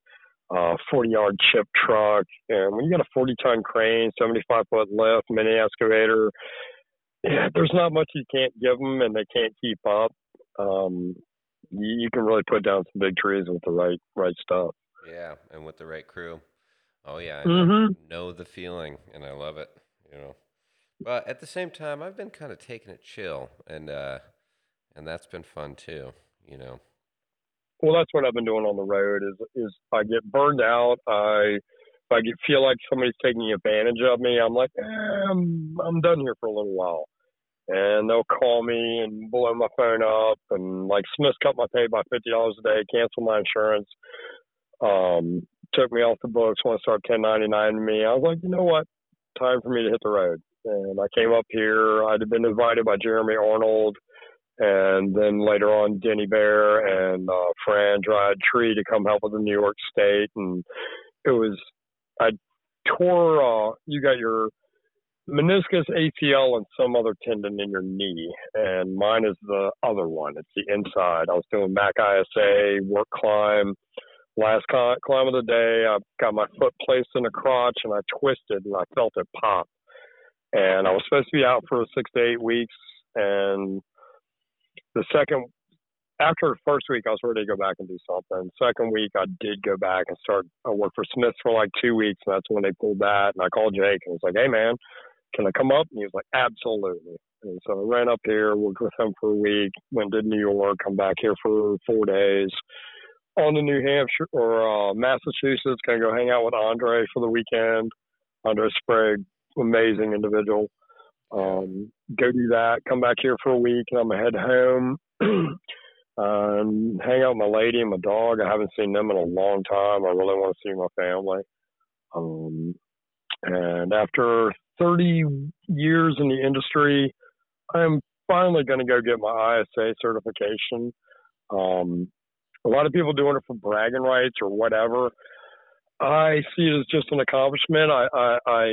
uh, 40 yard chip truck. And when you got a 40 ton crane, 75 foot lift, mini excavator, yeah, there's not much you can't give them and they can't keep up. Um, you, you can really put down some big trees with the right right stuff. Yeah, and with the right crew. Oh yeah, I mm-hmm. know the feeling, and I love it. You know, but at the same time, I've been kind of taking it chill, and uh, and that's been fun too. You know well, that's what I've been doing on the road. Is is I get burned out. I if I get, feel like somebody's taking advantage of me, I'm like, eh, I'm I'm done here for a little while. And they'll call me and blow my phone up and like Smith cut my pay by fifty dollars a day, cancel my insurance, um, took me off the books, want to start ten ninety nine to me. I was like, you know what? Time for me to hit the road. And I came up here. I'd been invited by Jeremy Arnold and then later on Denny Bear and uh, Fran Dried Tree to come help with the New York State, and it was I tore. Uh, you got your meniscus, ACL, and some other tendon in your knee, and mine is the other one. It's the inside. I was doing Mac ISA work climb. Last climb of the day, I got my foot placed in a crotch and I twisted and I felt it pop and I was supposed to be out for six to eight weeks. And the second, after the first week, I was ready to go back and do something. Second week, I did go back and start. I worked for Smiths for like two weeks, and that's when they pulled that. And I called Jake and was like, "Hey, man, can I come up?" And he was like, "Absolutely." And so I ran up here, worked with him for a week, went to New York, come back here for four days. On to New Hampshire or uh, Massachusetts, gonna go hang out with Andre for the weekend. Andre Sprague, amazing individual. Um, go do that. Come back here for a week, and I'm gonna head home. and hang out with my lady and my dog. I haven't seen them in a long time. I really want to see my family. Um, and after 30 years in the industry, I'm finally going to go get my ISA certification. Um, a lot of people doing it for bragging rights or whatever. I see it as just an accomplishment. I I I,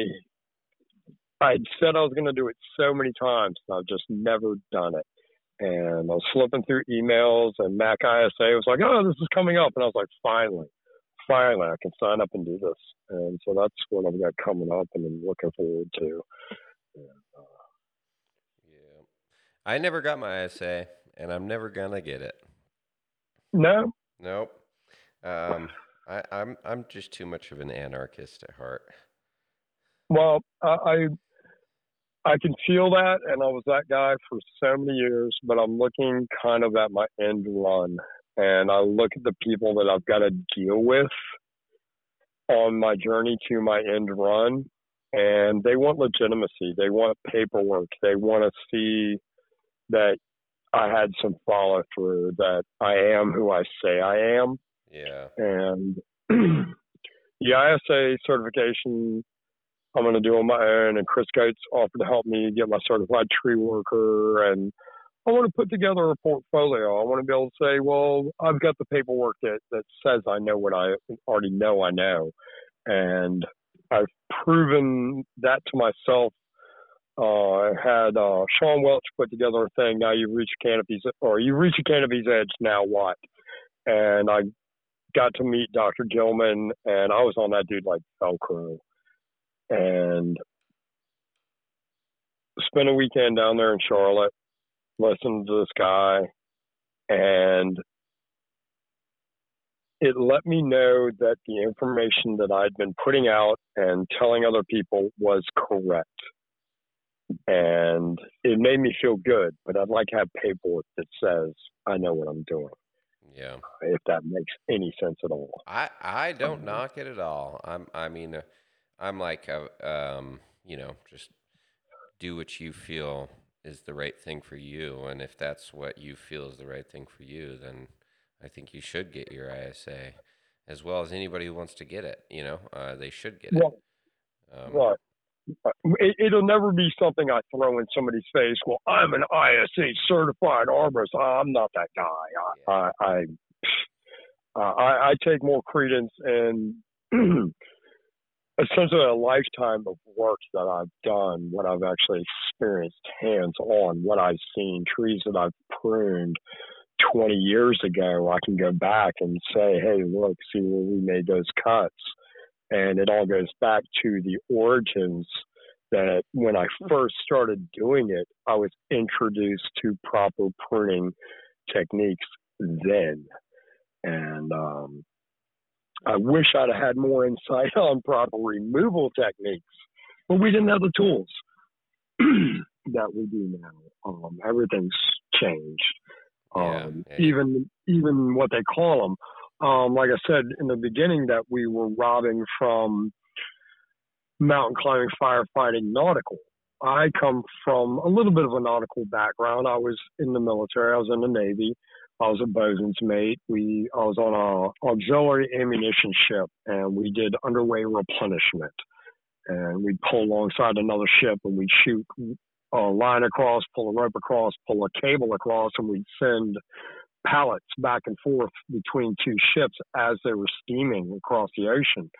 I said I was going to do it so many times, and I've just never done it. And I was flipping through emails, and Mac ISA was like, "Oh, this is coming up," and I was like, "Finally, finally, I can sign up and do this." And so that's what I've got coming up, and I'm looking forward to. And, uh, Yeah. I never got my ISA, and I'm never gonna get it. no, Nope. Um, I, I'm I'm just too much of an anarchist at heart. Well, I, I can feel that, and I was that guy for so many years. But I'm looking kind of at my end run, and I look at the people that I've got to deal with on my journey to my end run, and they want legitimacy. They want paperwork. They want to see that I had some follow through. That I am who I say I am Yeah. and the ISA certification I'm going to do on my own. And Chris Gates offered to help me get my certified tree worker. And I want to put together a portfolio. I want to be able to say, well, I've got the paperwork that, that says I know what I already know I know. And I've proven that to myself. Uh, I had uh, Sean Welch put together a thing. Now you reach canopy's, or you reach a canopy's edge. Now what? And I got to meet Dr. Gilman, and I was on that dude like Velcro. And spent a weekend down there in Charlotte, listened to this guy, and it let me know that the information that I'd been putting out and telling other people was correct. And it made me feel good, but I'd like to have paperwork that says I know what I'm doing, Yeah. if that makes any sense at all. I I don't Mhm. knock it at all. I'm I mean uh, I'm like uh, um you know just do what you feel is the right thing for you, and if that's what you feel is the right thing for you, then I think you should get your ISA, as well as anybody who wants to get it. You know, uh, they should get it. Well, Um, Right. It, it'll never be something I throw in somebody's face. Well, I'm an ISA certified arborist. I'm not that guy. I, I, I, uh, I, I take more credence in essentially a lifetime of work that I've done, what I've actually experienced hands on, what I've seen, trees that I've pruned 20 years ago. I can go back and say, hey, look, see where we made those cuts and it all goes back to the origins that when I first started doing it, I was introduced to proper pruning techniques then. And um, I wish I'd have had more insight on proper removal techniques, but we didn't have the tools that we do now. Um, everything's changed. Yeah, Um, yeah. even even what they call them um, like I said in the beginning, that we were robbing from mountain climbing, firefighting, nautical. I come from a little bit of a nautical background. I was in the military. I was in the Navy. I was a bosun's mate. We I was on a auxiliary ammunition ship, and we did underway replenishment. And we'd pull alongside another ship, and we'd shoot a line across, pull a rope across, pull a cable across, and we'd send pallets back and forth between two ships as they were steaming across the ocean.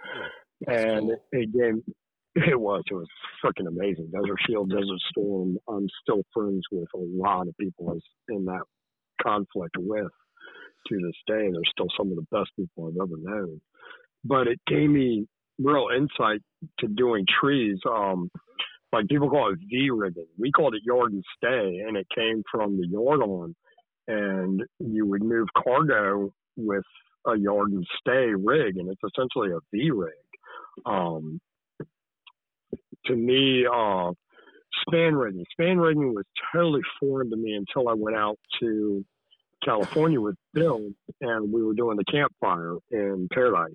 That's and cool. it, it gave it was it was freaking amazing. Desert Shield, Desert Storm. I'm still friends with a lot of people in that conflict with to this day. They're still some of the best people I've ever known. But it gave me real insight to doing trees. Um, like people call it V rigging. We called it yard and stay, and it came from the yard on. And you would move cargo with a yard and stay rig, and it's essentially a V rig. Um, to me, uh, span rigging. Span rigging was totally foreign to me until I went out to California with Bill, and we were doing the campfire in Paradise.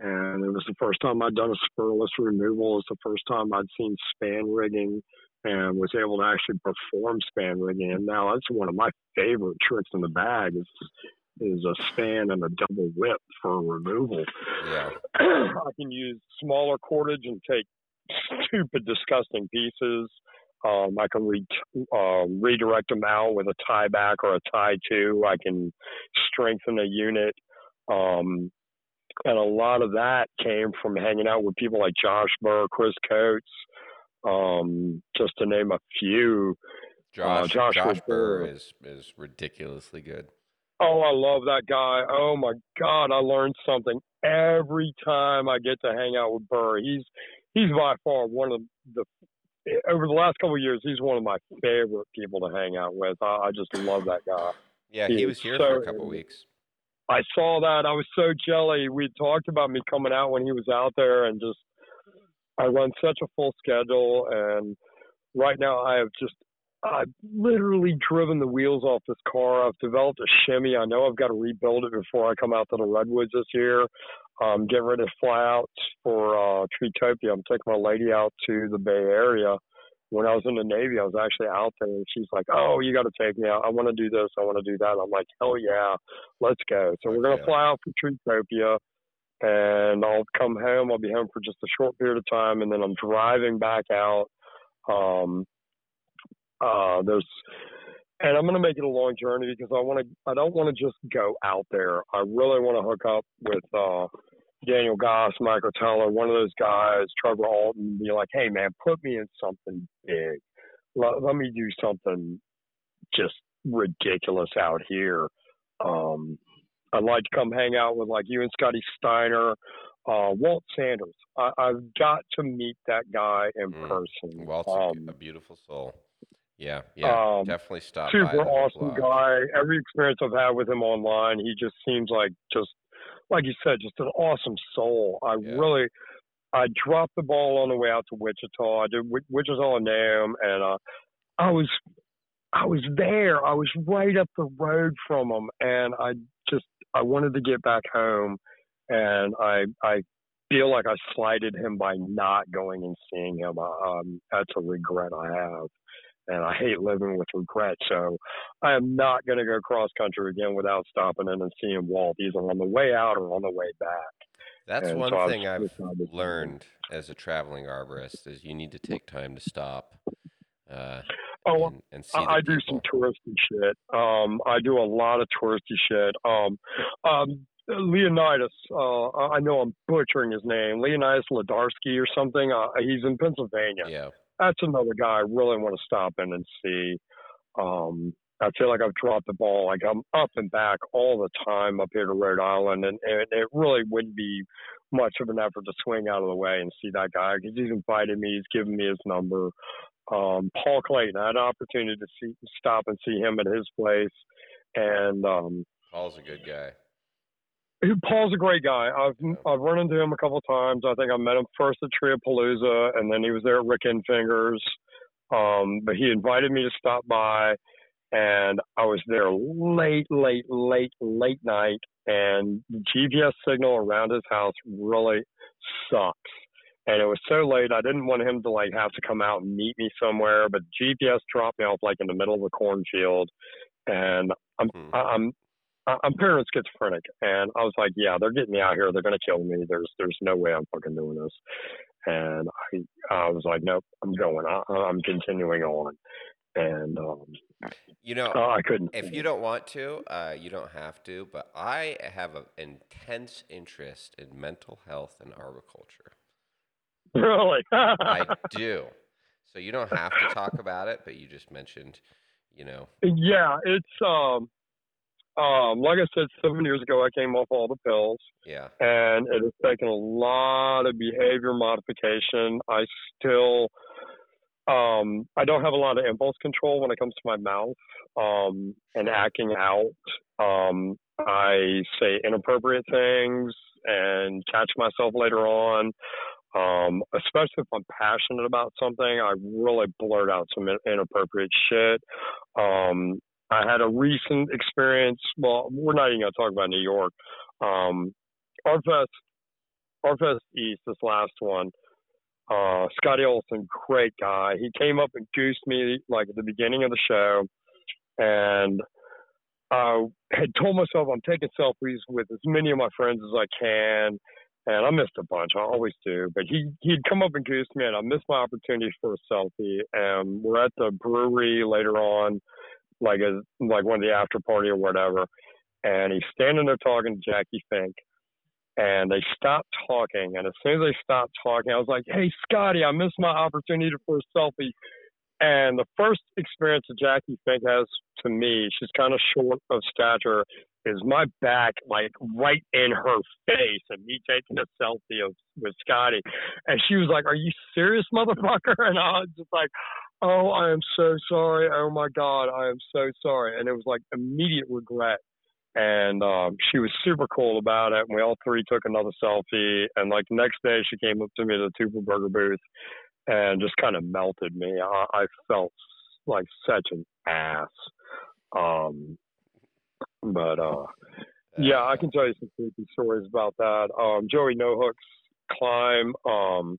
And it was the first time I'd done a spurless removal. It's the first time I'd seen span rigging and was able to actually perform span rigging. And now that's one of my favorite tricks in the bag is is a span and a double whip for removal. Yeah. I can use smaller cordage and take stupid, disgusting pieces. Um, I can re- uh, redirect them out with a tie back or a tie to. I can strengthen a unit. Um, and a lot of that came from hanging out with people like Josh Burr, Chris Coates, um, just to name a few. Josh, Uh, Josh Josh Burr is is ridiculously good. Oh, I love that guy. Oh my God, I learned something every time I get to hang out with Burr. He's he's by far one of the over the last couple of years. He's one of my favorite people to hang out with. I, I just love that guy. Yeah, He he was here for a so- couple weeks. I saw that. I was so jelly. We talked about me coming out when he was out there, and just I run such a full schedule. And right now, I have just I've literally driven the wheels off this car. I've developed a shimmy. I know I've got to rebuild it before I come out to the redwoods this year. I'm getting ready to fly out for uh, Treetopia. I'm taking my lady out to the Bay Area. When I was in the Navy, I was actually out there, and she's like, "Oh, you got to take me out. I want to do this. I want to do that." I'm like, "Hell yeah, let's go!" So we're gonna yeah. fly out for Treetopia, and I'll come home. I'll be home for just a short period of time, and then I'm driving back out. Um, uh, there's, and I'm gonna make it a long journey because I want to. I don't want to just go out there. I really want to hook up with uh, Daniel Goss, Michael Teller, one of those guys, Trevor Alton, and be like, "Hey, man, put me in something big. Let, let me do something just ridiculous out here." Um, I'd like to come hang out with like you and Scotty Steiner, uh, Walt Sanders. I, I've got to meet that guy in Mm. person. Walt's Um, a beautiful soul. Yeah, yeah, um, definitely stop super awesome Lodge. guy. Every experience I've had with him online, he just seems like just like you said, just an awesome soul. I Yeah. really, I dropped the ball on the way out to Wichita. I did Wi- Wichita and Nam, and uh, I was, I was there. I was right up the road from him, and I just, I wanted to get back home, and I, I feel like I slighted him by not going and seeing him. Um, that's a regret I have and I hate living with regret. So I am not going to go cross country again without stopping in and seeing Walt either on the way out or on the way back. That's And one so thing I've learned as a traveling arborist is you need to take time to stop uh, Oh, and, and see I, I do some touristy shit. Um, I do a lot of touristy shit. Um, um, Leonidas, uh, I I know I'm butchering his name, Leonidas Ladarsky or something. Uh, he's in Pennsylvania. Yeah, that's another guy I really want to stop in and see. Um, I feel like I've dropped the ball. Like I'm up and back all the time up here to Rhode Island, and, and it really wouldn't be much of an effort to swing out of the way and see that guy because he's invited me. He's given me his number. Um, Paul Clayton, I had an opportunity to see, stop and see him at his place, and um, Paul's a good guy. Paul's a great guy. I've I've run into him a couple times. I think I met him first at Triapalooza, and then he was there at Rick and Fingers. Um, but he invited me to stop by, and I was there late, late, late, late night, and the GPS signal around his house really sucks. And it was so late, I didn't want him to like have to come out and meet me somewhere. But GPS dropped me off like in the middle of a cornfield, and I'm. I- I'm I'm paranoid schizophrenic, and I was like, yeah, they're getting me out here. They're gonna kill me. There's there's no way I'm fucking doing this. And I I was like, nope, I'm going. I, I'm continuing on. And um, You know, oh, I couldn't. if you don't want to, uh, you don't have to. But I have an intense interest in mental health and arboriculture. really, I do. So you don't have to talk about it, but you just mentioned, you know, yeah, it's um um like I said, seven years ago, I came off all the pills. yeah, and it has taken a lot of behavior modification. I still um, I don't have a lot of impulse control when it comes to my mouth um, and acting out. Um, I say inappropriate things and catch myself later on. Um, especially if I'm passionate about something, I really blurt out some inappropriate shit. Um, I had a recent experience. Well, we're not even going to talk about New York. Um, Arbfest, Arbfest East, this last one. Uh, Scotty Olson, great guy. He came up and goosed me like at the beginning of the show, and I had told myself I'm taking selfies with as many of my friends as I can, and I missed a bunch. I always do, but he he'd come up and goosed me, and I missed my opportunity for a selfie. And we're at the brewery later on, like a like one of the after party or whatever, and he's standing there talking to Jackie Fink, and they stopped talking. And as soon as they stopped talking, I was like, "Hey, Scotty, I missed my opportunity for a selfie." And the first experience that Jackie Fink has to me, she's kind of short of stature, is my back like right in her face and me taking a selfie of with Scotty. And she was like, Are you serious, motherfucker? And I was just like, Oh, I am so sorry. Oh my God, I am so sorry. And it was like immediate regret and um, she was super cool about it. And we all three took another selfie. And like next day, she came up to me at the Teufelberger booth and just kind of melted me. I, I felt like such an ass. Um, but uh, yeah, I can tell you some creepy stories about that. Um, Joey No Hooks climb. Um,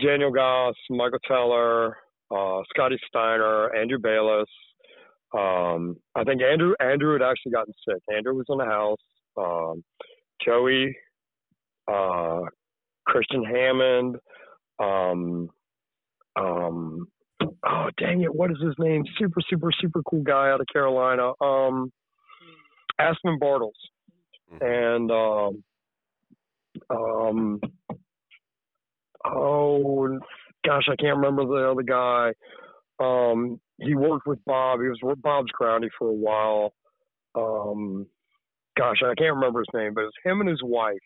Daniel Goss, Michael Teller, uh, Scotty Steiner, Andrew Bayless, um, I think Andrew Andrew had actually gotten sick. Andrew was in the house. Um, Joey, uh, Christian Hammond, um, um, oh dang it, what is his name? Super, super, super cool guy out of Carolina. Um, Aspen Bartles, mm-hmm. and um, um, oh gosh, I can't remember the other guy. Um, he worked with Bob. He was with Bob's groundy for a while. Um, gosh, I can't remember his name, but it was him and his wife.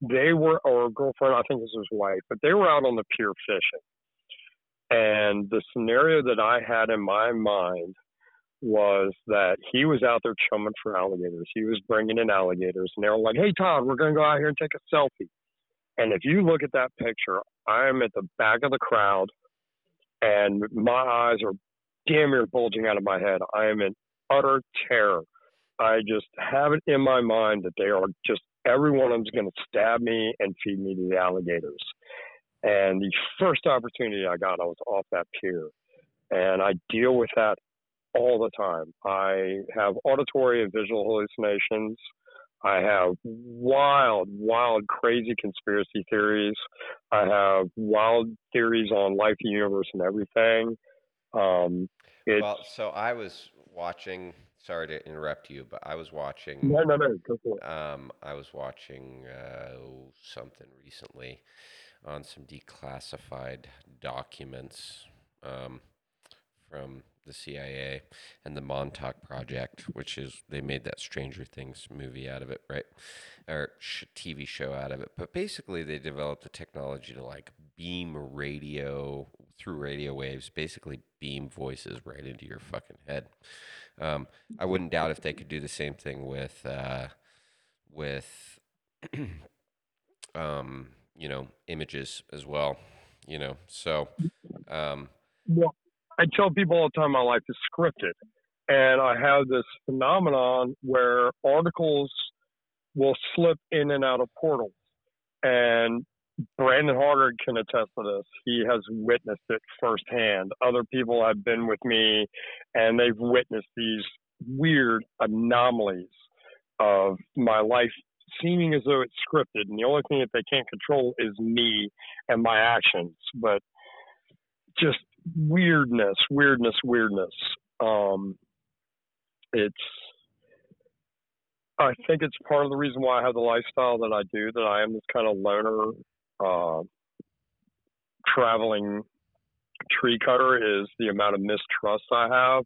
They were, or girlfriend, I think it was his wife, but they were out on the pier fishing. And the scenario that I had in my mind was that he was out there chumming for alligators. He was bringing in alligators, and they were like, "Hey, Todd, we're going to go out here and take a selfie." And if you look at that picture, I am at the back of the crowd, and my eyes are damn near bulging out of my head. I am in utter terror. I just have it in my mind that they are just every one of going to stab me and feed me to the alligators. And the first opportunity I got, I was off that pier, and I deal with that all the time. I have auditory and visual hallucinations. I have wild, wild, crazy conspiracy theories. I have wild theories on life, the universe, and everything. Um, well, so I was watching. Sorry to interrupt you, but I was watching. No, no, no. Go for it. Um, I was watching uh, something recently on some declassified documents um, from the CIA and the Montauk Project, which is they made that Stranger Things movie out of it, right? Or sh- TV show out of it. But basically, they developed the technology to like beam radio through radio waves, basically beam voices right into your fucking head. Um, I wouldn't doubt if they could do the same thing with uh, with um, you know images as well. You know, so um, I tell people all the time my life is scripted. And I have this phenomenon where articles will slip in and out of portals. And Brandon Harder can attest to this. He has witnessed it firsthand. Other people have been with me and they've witnessed these weird anomalies of my life seeming as though it's scripted. And the only thing that they can't control is me and my actions. But just weirdness, weirdness, weirdness. Um, it's, I think it's part of the reason why I have the lifestyle that I do, that I am this kind of loner, uh, traveling tree cutter is the amount of mistrust I have.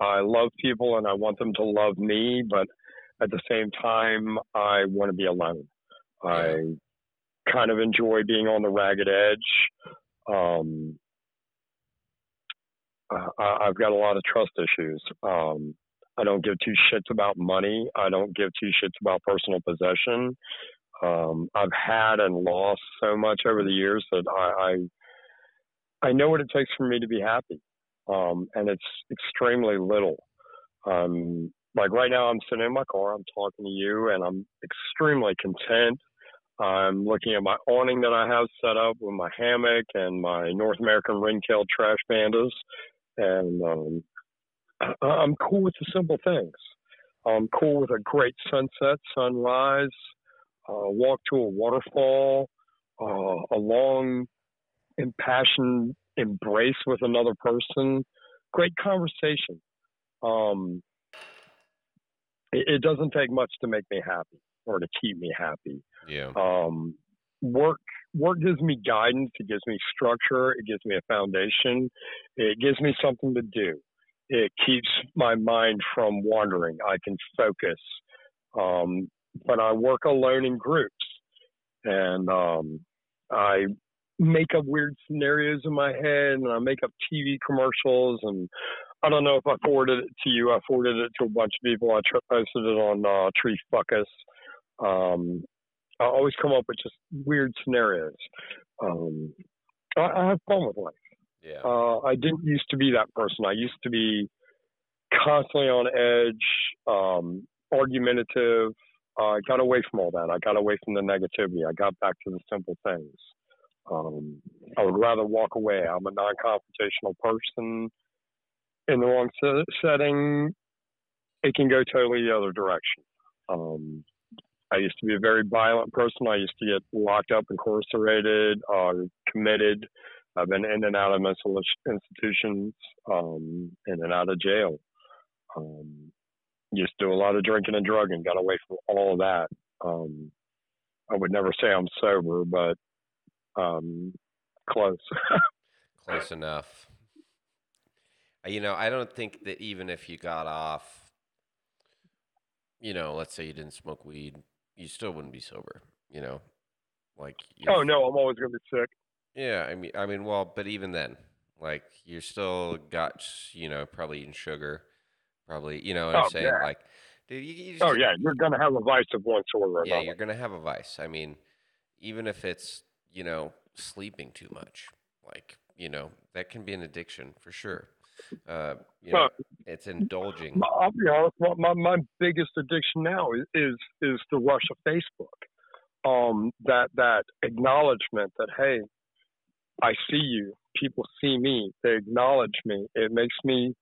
I love people and I want them to love me, but at the same time, I want to be alone. I kind of enjoy being on the ragged edge. Um, uh, I've got a lot of trust issues. Um, I don't give two shits about money. I don't give two shits about personal possession. Um, I've had and lost so much over the years that I, I, I know what it takes for me to be happy, um, and it's extremely little. Um, like right now, I'm sitting in my car, I'm talking to you, and I'm extremely content. I'm looking at my awning that I have set up with my hammock and my North American ring-tailed trash pandas, and um, I'm cool with the simple things. I'm cool with a great sunset, sunrise, uh, walk to a waterfall, uh, a long, impassioned embrace with another person, great conversation. Um, it, it, doesn't take much to make me happy or to keep me happy. Yeah. Um, work work gives me guidance. It gives me structure. It gives me a foundation. It gives me something to do. It keeps my mind from wandering. I can focus. Um, but I work alone in groups, and um, I make up weird scenarios in my head, and I make up TV commercials, and I don't know if I forwarded it to you. I forwarded it to a bunch of people. I posted it on uh, Tree Fuckus. Um, I always come up with just weird scenarios. Um, I, I have fun with life. Yeah. Uh, I didn't used to be that person. I used to be constantly on edge, um, argumentative. Uh, I got away from all that. I got away from the negativity. I got back to the simple things. Um, I would rather walk away. I'm a non-confrontational person. In the wrong setting, it can go totally the other direction. Um, I used to be a very violent person. I used to get locked up, incarcerated, uh, committed. I've been in and out of mental institutions, um, in and out of jail. Um, used to do a lot of drinking and drugging. Got away from all of that. Um, I would never say I'm sober, but um, close. close enough. Uh, you know, I don't think that even if you got off, you know, let's say you didn't smoke weed, you still wouldn't be sober. You know, like. Oh no, I'm always gonna be sick. Yeah, I mean, I mean, well, but even then, like, you're still got, you know, probably eating sugar, probably, you know, what oh, I'm saying, yeah. like, dude, you, you just, oh yeah, you're gonna have a vice of one sort or another. yeah, you're gonna have a vice. I mean, even if it's, you know, sleeping too much, like, you know, that can be an addiction for sure. Uh, you know, it's indulging. I'll be honest. My, my biggest addiction now is is, is the rush of Facebook. Um, that that acknowledgement that hey, I see you. People see me. They acknowledge me. It makes me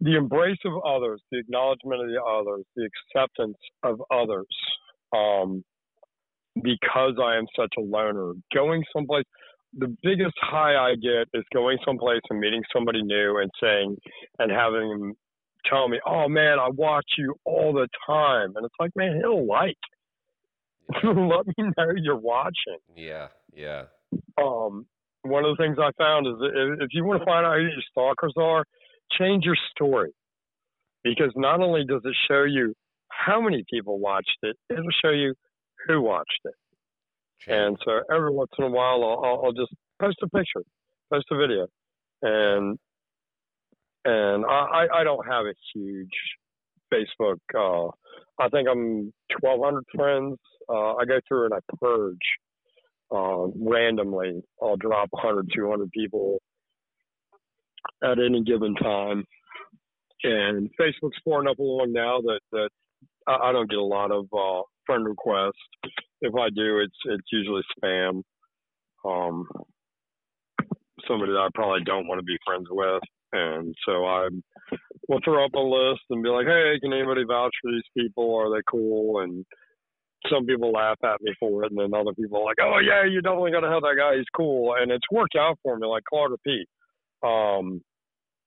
the embrace of others, the acknowledgement of the others, the acceptance of others. Um, because I am such a loner, going someplace the biggest high I get is going someplace and meeting somebody new and saying and having them tell me, "Oh man, I watch you all the time," and it's like, man, he'll like. Let me know you're watching. Yeah, yeah. Um, one of the things I found is if you want to find out who your stalkers are, change your story, because not only does it show you how many people watched it, it'll show you who watched it. And so every once in a while, I'll, I'll just post a picture, post a video, and and I, I don't have a huge Facebook. Uh, I think I'm 1,200 friends. Uh, I go through and I purge uh, randomly. I'll drop 100, 200 people at any given time. And Facebook's far up along now that that I, I don't get a lot of uh, friend requests. If I do, it's it's usually spam. Um, somebody that I probably don't want to be friends with, and so I will throw up a list and be like, "Hey, can anybody vouch for these people? Are they cool?" And some people laugh at me for it, and then other people are like, "Oh yeah, you definitely got to have that guy. He's cool." And it's worked out for me, like Claude Pete. Um,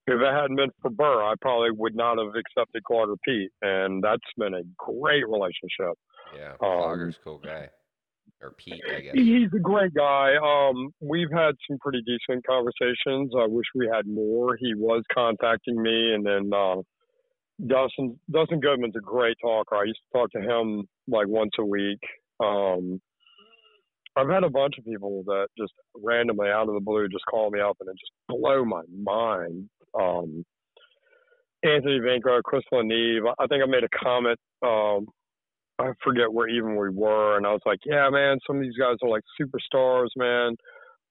if it hadn't been for Burr, I probably would not have accepted Claude Pete, and that's been a great relationship. Yeah, Clogger's um, cool guy. Or Pete, I guess. He's a great guy. Um, we've had some pretty decent conversations. I wish we had more. He was contacting me, and then uh, Dustin Dustin Goodman's a great talker. I used to talk to him like once a week. Um, I've had a bunch of people that just randomly out of the blue just call me up and it just blow my mind. Um, Anthony Crystal and Neve. I think I made a comment. Um, I forget where even we were, and I was like, "Yeah, man, some of these guys are like superstars, man."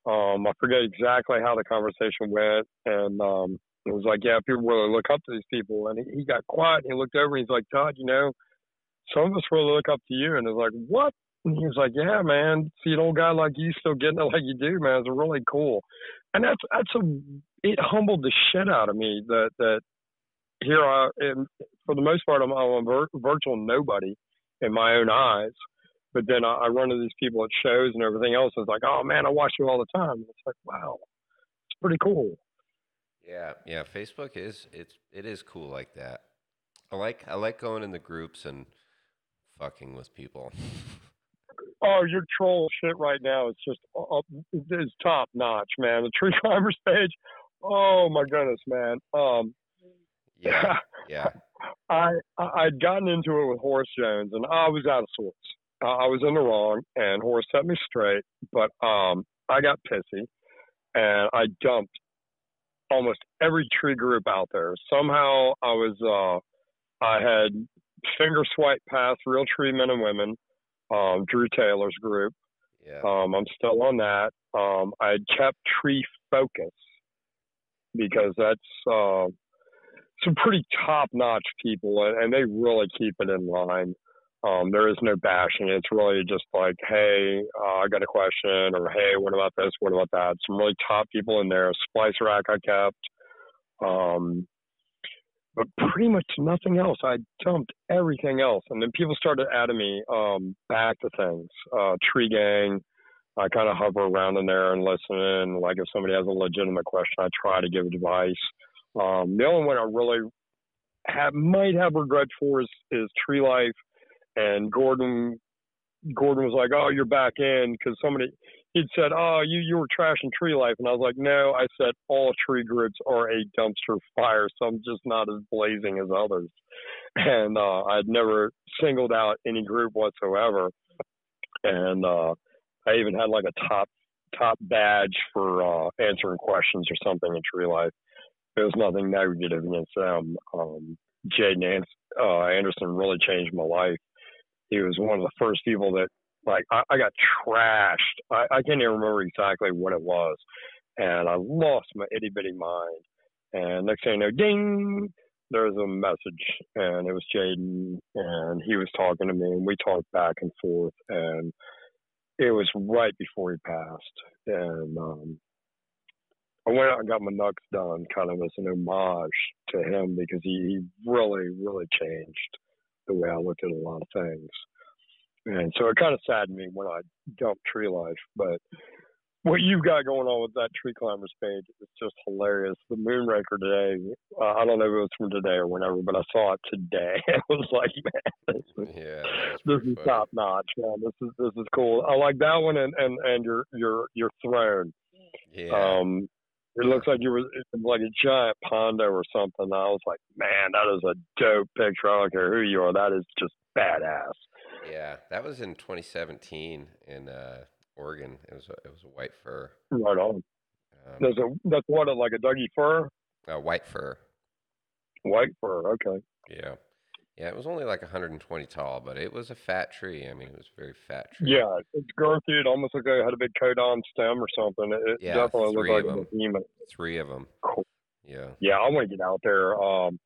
Um, I forget exactly how the conversation went, and um, it was like, "Yeah, people really look up to these people." And he, he got quiet, and he looked over, and he's like, "Todd, you know, some of us really look up to you." And it's like, "What?" And he was like, "Yeah, man, see an old guy like you still getting it like you do, man. It's really cool." And that's that's a it humbled the shit out of me that that here I am. For the most part, I'm, I'm a vir- virtual nobody in my own eyes. But then I, I run into these people at shows and everything else. It's like, oh man, I watch you all the time. And it's like, wow, it's pretty cool. Yeah, yeah. Facebook is it's it is cool like that. I like I like going in the groups and fucking with people. Oh, your troll shit right now is just uh, uh is top notch, man. The tree climbers page. Oh my goodness, man. Um, Yeah, yeah. I I- I'd gotten into it with Horace Jones, and I was out of sorts. I was in the wrong, and Horace set me straight. But um, I got pissy, and I dumped almost every tree group out there. Somehow, I was uh, I had finger swiped past Real Tree Men and Women, um, Drew Taylor's group. Yeah. Um, I'm still on that. Um, I had kept Tree Focus because that's uh, some pretty top notch people, and, and they really keep it in line. Um, there is no bashing. It's really just like, hey, uh, I got a question, or hey, what about this? What about that? Some really top people in there. Splice Rack I kept. Um, but pretty much nothing else. I dumped everything else, and then people started adding me um, back to things. Uh, Tree Gang, I kind of hover around in there and listen. Like if somebody has a legitimate question, I try to give advice. Um, the only one I really have might have regret for is, is Tree Life, and Gordon. Gordon was like, "Oh, you're back in," because somebody he'd said, "Oh, you you were trashing Tree Life," and I was like, "No, I said all tree groups are a dumpster fire, so I'm just not as blazing as others." And uh, I'd never singled out any group whatsoever, and uh, I even had like a top top badge for uh, answering questions or something in Tree Life. There was nothing negative against them. Um, Jay Nance, uh, Anderson really changed my life. He was one of the first people that like I, I got trashed. I, I can't even remember exactly what it was, and I lost my itty bitty mind. And next thing you know, ding, there's a message, and it was Jaden, and he was talking to me, and we talked back and forth, and it was right before he passed, and um, I went out and got my knucks done, kind of as an homage to him because he, he really, really changed the way I looked at a lot of things. And so it kind of saddened me when I dumped Tree Life. But what you've got going on with that Tree Climbers page is just hilarious. The Moonraker today, uh, I don't know if it was from today or whenever, but I saw it today. it was like, man, this is, Yeah. this is top notch, man. This is this is cool. I like that one and and and your your your throne. Yeah. Um, it looks like you were like a giant pondo or something. I was like, man, that is a dope picture. I don't care who you are. That is just badass. yeah. That was in 2017 in uh, Oregon. It was a, it was a white fir. Right on. Um, There's a that's what like a Dougie fir, uh, white fir. white fir. Okay. Yeah. Yeah, it was only like 120 tall, but it was a fat tree. I mean, it was a very fat tree. Yeah, it's girthy. It almost looked like it had a big codon stem or something. It, Yeah, definitely looked three like of a them. behemoth. Three of them. Cool. Yeah. Yeah, I want to get out there. Um,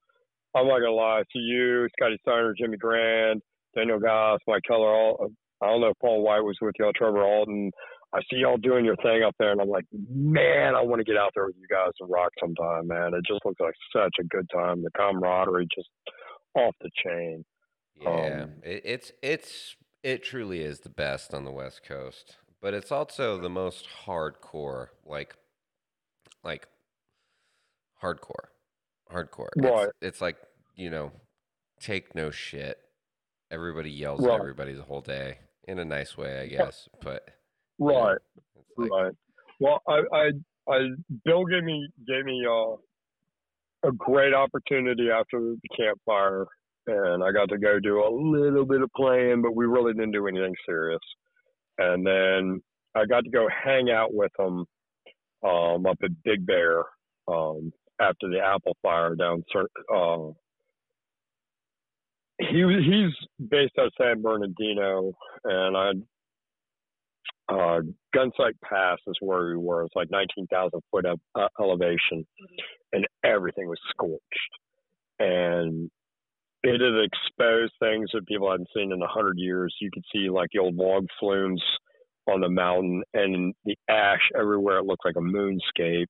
I'm not gonna lie to you, Scotty Steiner, Jimmy Grand, Daniel Goss, Mike Keller. All I don't know if Paul White was with y'all, Trevor Alden. I see y'all doing your thing up there, and I'm like, man, I want to get out there with you guys and rock sometime, man. It just looks like such a good time. The camaraderie just off the chain. Yeah, Um, it, it's it's it truly is the best on the West Coast, but it's also the most hardcore, like like hardcore, hardcore. Right. It's, it's like you know, take no shit. Everybody yells Right. at everybody the whole day in a nice way, I guess. But Right. it's like, right. Well, I, I, I, Bill gave me gave me uh, a great opportunity after the campfire, and I got to go do a little bit of playing, but we really didn't do anything serious. And then I got to go hang out with him um, up at Big Bear um, after the Apple Fire down. Uh, he he's based out of San Bernardino, and I uh, Gunsight Pass is where we were. It's like 19,000 foot up, uh, elevation, and everything was scorched. And it had exposed things that people hadn't seen in a hundred years. You could see like the old log flumes on the mountain, and the ash everywhere. It looked like a moonscape,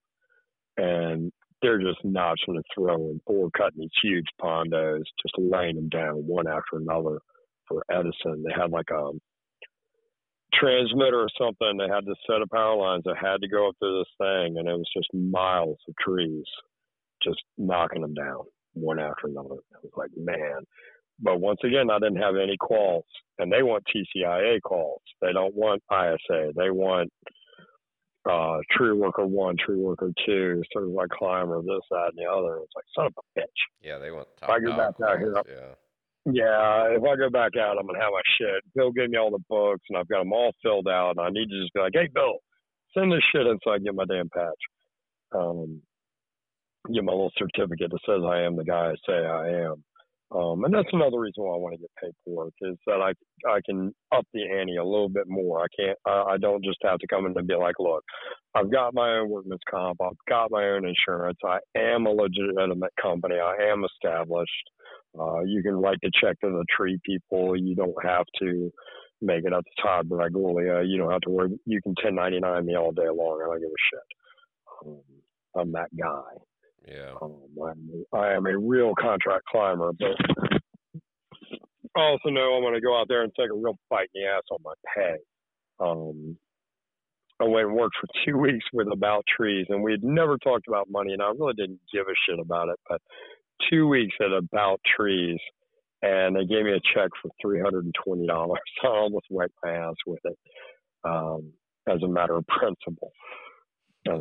and they're just notching and throwing, bore cutting these huge pondos, just laying them down one after another for Edison. They had like a transmitter or something. They had this set of power lines that had to go up to this thing, and it was just miles of trees, just knocking them down one after another. I was like, man. But once again, I didn't have any calls, and they want TCIA calls. They don't want ISA. They want uh, tree worker one, tree worker two, sort of like climber, this, that, and the other. It's like son of a bitch. Yeah, they want. Top go back out here, yeah. Yeah, if I go back out, I'm gonna have my shit. Bill gave me all the books, and I've got them all filled out. And I need to just be like, "Hey, Bill, send this shit in so I can get my damn patch." Um, get my little certificate that says I am the guy I say I am. Um, and that's another reason why I want to get paperwork is that I I can up the ante a little bit more. I can't I, I don't just have to come in and be like, look, I've got my own workman's comp, I've got my own insurance, I am a legitimate company, I am established. Uh, you can write the check to the tree people. You don't have to make it up to Todd Braguglia. You don't have to worry. You can 1099 me all day long. I don't give a shit. Um, I'm that guy. Yeah. Um, I'm, I am a real contract climber, but I also know I'm going to go out there and take a real bite in the ass on my pay. Um, I went and worked for two weeks with About Trees, and we had never talked about money, and I really didn't give a shit about it. But two weeks at About Trees, and they gave me a check for three hundred and twenty dollars. I almost wiped my ass with it, um, as a matter of principle.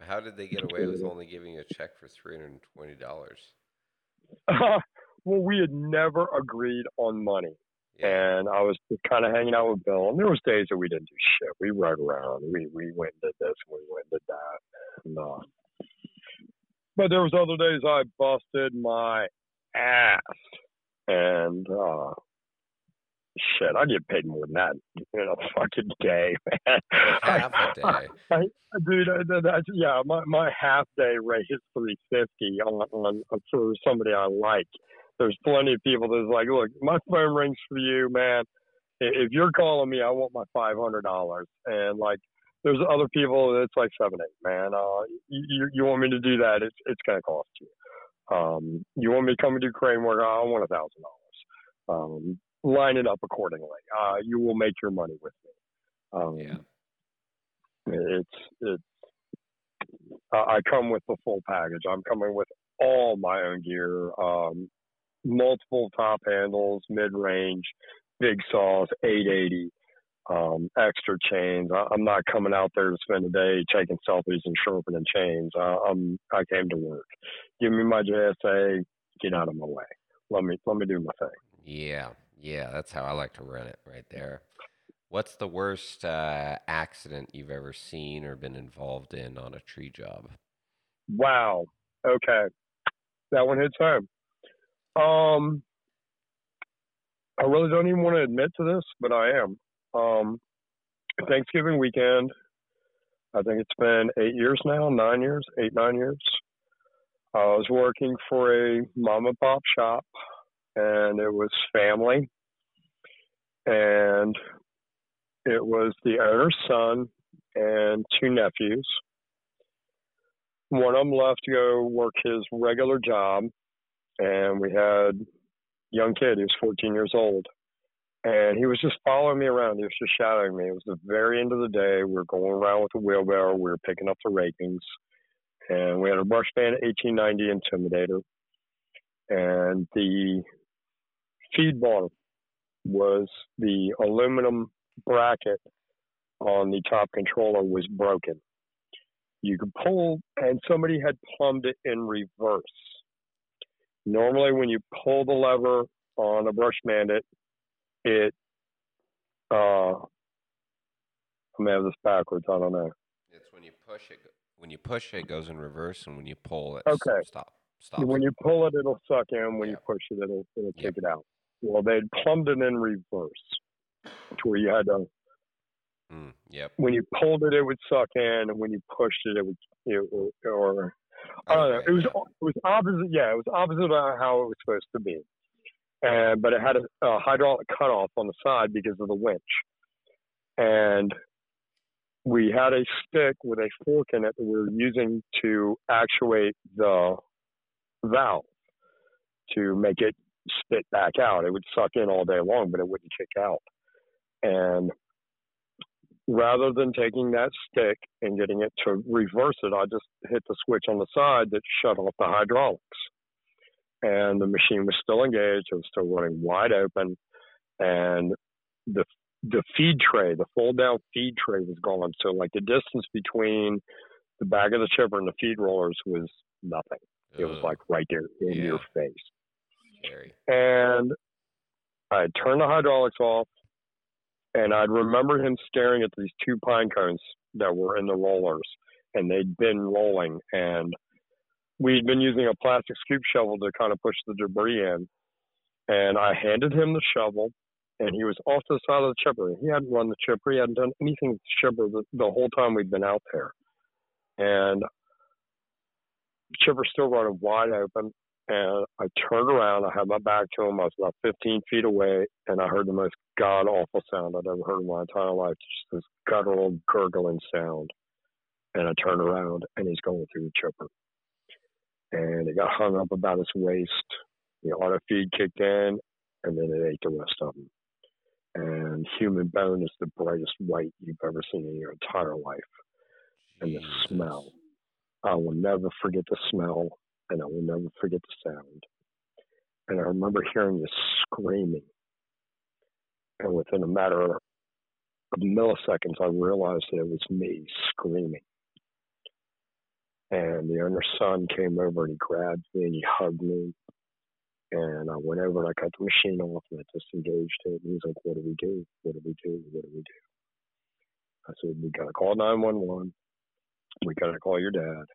How did they get away with only giving you a check for three hundred and twenty dollars? Uh, well, we had never agreed on money, yeah. and I was kind of hanging out with Bill. And there was days that we didn't do shit. We rode around. We we went and did this. And we went and did that. And, uh, but there was other days I busted my ass, and uh, shit, I get paid more than that in a fucking day, man. Half a day, I, dude. That's yeah. My my half day rate is three fifty on, on for somebody I like. There's plenty of people that's like, look, my phone rings for you, man. If you're calling me, I want my five hundred dollars, and like there's other people that's like seven eight man. Uh you you want me to do that it's it's gonna cost you. Um you want me to come and do crane work? I want a thousand dollars. Um line it up accordingly. Uh you will make your money with me. Um yeah. it's it's uh, i come with the full package. I'm coming with all my own gear um multiple top handles mid range big saws 880 um, extra chains. I, am not coming out there to spend a day taking selfies and sharpening chains. I, I'm I came to work. Give me my JSA. Get out of my way. Let me let me do my thing. Yeah, yeah, that's how I like to run it right there. What's the worst uh, accident you've ever seen or been involved in on a tree job? Wow. Okay, that one hits home. Um, I really don't even want to admit to this, but I am. Um, Thanksgiving weekend. I think it's been eight years now, nine years, eight, nine years. I was working for a mom and pop shop, and it was family. And it was the owner's son and two nephews. One of them left to go work his regular job, and we had young kid. He was 14 years old and he was just following me around. He was just shadowing me. It was the very end of the day. We were going around with a wheelbarrow. We were picking up the rakings, and we had a Brush Bandit 1890 Intimidator, and the feed bar was the aluminum bracket on the top controller was broken. You could pull, and somebody had plumbed it in reverse. Normally, when you pull the lever on a Brush Bandit, it uh, I may have this backwards. I don't know. It's when you push it. When you push it, it goes in reverse, and when you pull it, Okay. stop. Stop. When you pull it, it'll suck in. When you push it, it'll it'll Yep. take it out. Well, they plumbed it in reverse to where you had to. Mm, yep. When you pulled it, it would suck in, and when you pushed it, it would. It, or I don't know. It was yeah. it was opposite. Yeah, it was opposite of how it was supposed to be. And but it had a, a hydraulic cutoff on the side because of the winch. And we had a stick with a fork in it that we were using to actuate the valve to make it spit back out. It would suck in all day long, but it wouldn't kick out. And rather than taking that stick and getting it to reverse it, I just hit the switch on the side that shut off the hydraulics. And the machine was still engaged. It was still running wide open. And the the feed tray, the fold down feed tray was gone. So like the distance between the back of the chipper and the feed rollers was nothing. It was like right there in your face scary. and I'd turn the hydraulics off, and I'd remember him staring at these two pine cones that were in the rollers, and they'd been rolling, and we'd been using a plastic scoop shovel to kind of push the debris in, and I handed him the shovel, and he was off to the side of the chipper. He hadn't run the chipper, he hadn't done anything with the chipper the, the whole time we'd been out there, and the chipper's still running wide open, and I turned around. I had my back to him. I was about 15 feet away, and I heard the most god awful sound I'd ever heard in my entire life. Just this guttural, gurgling sound. And I turned around, and he's going through the chipper. And it got hung up about its waist. The auto feed kicked in, and then it ate the rest of them. And human bone is the brightest white you've ever seen in your entire life. And the smell. I will never forget the smell, and I will never forget the sound. And I remember hearing this screaming. And within a matter of milliseconds, I realized that it was me screaming. And the owner's son came over and he grabbed me and he hugged me. And I went over and I cut the machine off and I disengaged it. And he was like, What do we do? What do we do? What do we do? I said, We got to call 911. We got to call your dad.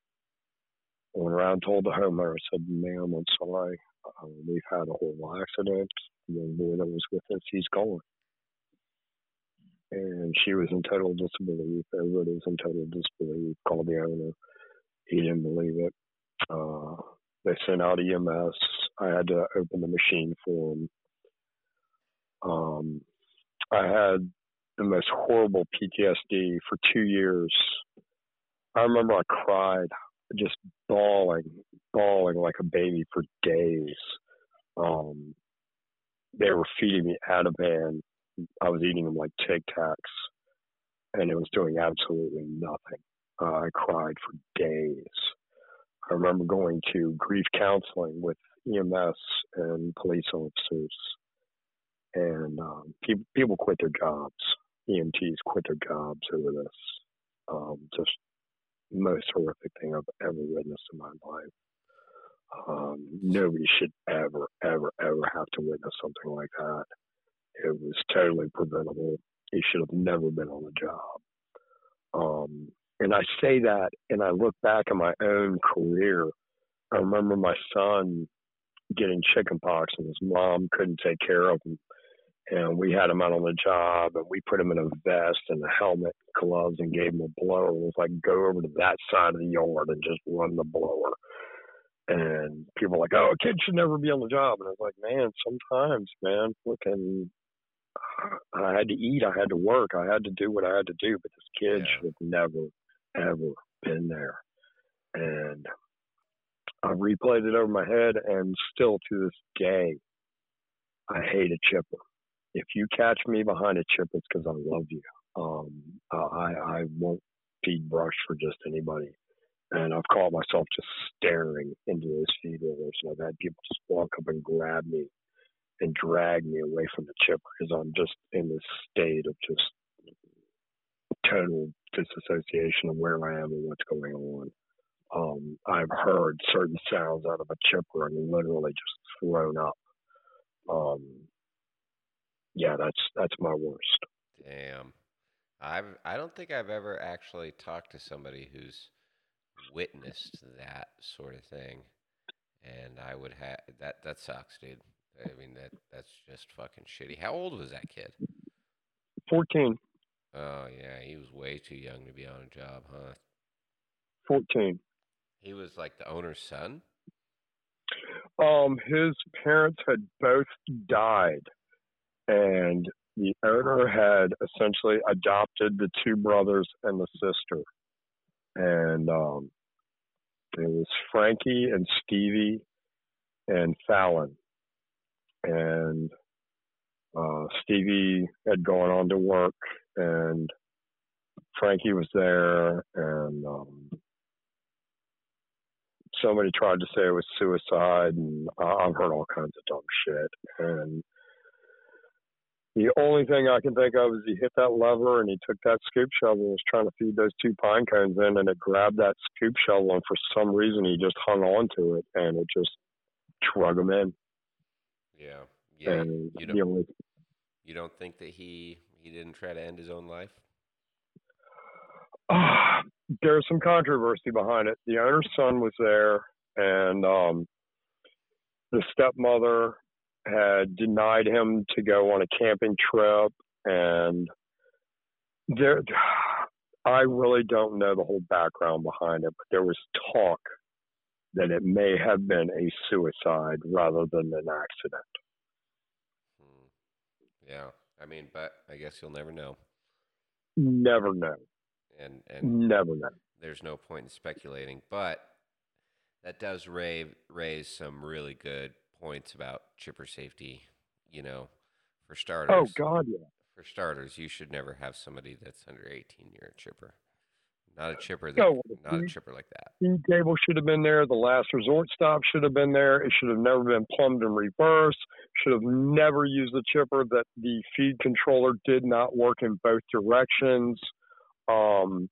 I went around told the homeowner, I said, Ma'am, I'm sorry. Uh, we've had a horrible accident. The young boy that was with us, he's gone. And she was in total disbelief. Everybody was in total disbelief. Called the owner. He didn't believe it. Uh, they sent out EMS. I had to open the machine for him. Um, I had the most horrible PTSD for two years. I remember I cried, just bawling, bawling like a baby for days. Um, they were feeding me Ativan. I was eating them like Tic Tacs, and it was doing absolutely nothing. Uh, I cried for days. I remember going to grief counseling with EMS and police officers, and um, people people quit their jobs. EMTs quit their jobs over this. Um, just most horrific thing I've ever witnessed in my life. Um, nobody should ever, ever, ever have to witness something like that. It was totally preventable. He should have never been on the job. Um, and I say that, and I look back at my own career. I remember my son getting chickenpox, and his mom couldn't take care of him. And we had him out on the job, and we put him in a vest and a helmet, gloves, and gave him a blower. It was like go over to that side of the yard and just run the blower. And people were like, "Oh, a kid should never be on the job." And I was like, "Man, sometimes, man, looking, I had to eat, I had to work, I had to do what I had to do, but this kid Yeah. should have never, ever been there." And I've replayed it over my head, and still to this day, I hate a chipper. If you catch me behind a chipper, it's because I love you. Um, I I won't feed brush for just anybody, and I've caught myself just staring into those feed rollers, and I've had people just walk up and grab me and drag me away from the chipper because I'm just in this state of just total disassociation of where I am and what's going on. Um, I've heard certain sounds out of a chipper and literally just thrown up. Um, yeah, that's that's my worst. Damn. I've I don't think I've ever actually talked to somebody who's witnessed that sort of thing, and I would have that. That sucks, dude. I mean that that's just fucking shitty. How old was that kid? 14. Oh yeah, he was way too young to be on a job, huh? 14. He was like the owner's son. Um, his parents had both died, and the owner had essentially adopted the two brothers and the sister. And um, it was Frankie and Stevie and Fallon. And uh, Stevie had gone on to work, and Frankie was there, and um, somebody tried to say it was suicide, and I've heard all kinds of dumb shit. And the only thing I can think of is he hit that lever and he took that scoop shovel and was trying to feed those two pine cones in, and it grabbed that scoop shovel, and for some reason he just hung on to it, and it just drug him in. Yeah, yeah. and you don't you don't think that he he didn't try to end his own life? Ah, there's some controversy behind it. The owner's son was there, and um, the stepmother had denied him to go on a camping trip, and there, I really don't know the whole background behind it, but there was talk that it may have been a suicide rather than an accident. Hmm. Yeah, I mean, but I guess you'll never know, Never know. and and Never know. there's no point in speculating. But that does raise raise some really good points about chipper safety. You know, for starters. Oh God, yeah. For starters, you should never have somebody that's under 18 near a chipper. Not a chipper that, No, not a chipper like that. The table should have been there. The last resort stop should have been there. It should have never been plumbed in reverse. Should have never used the chipper. That the feed controller did not work in both directions. Um,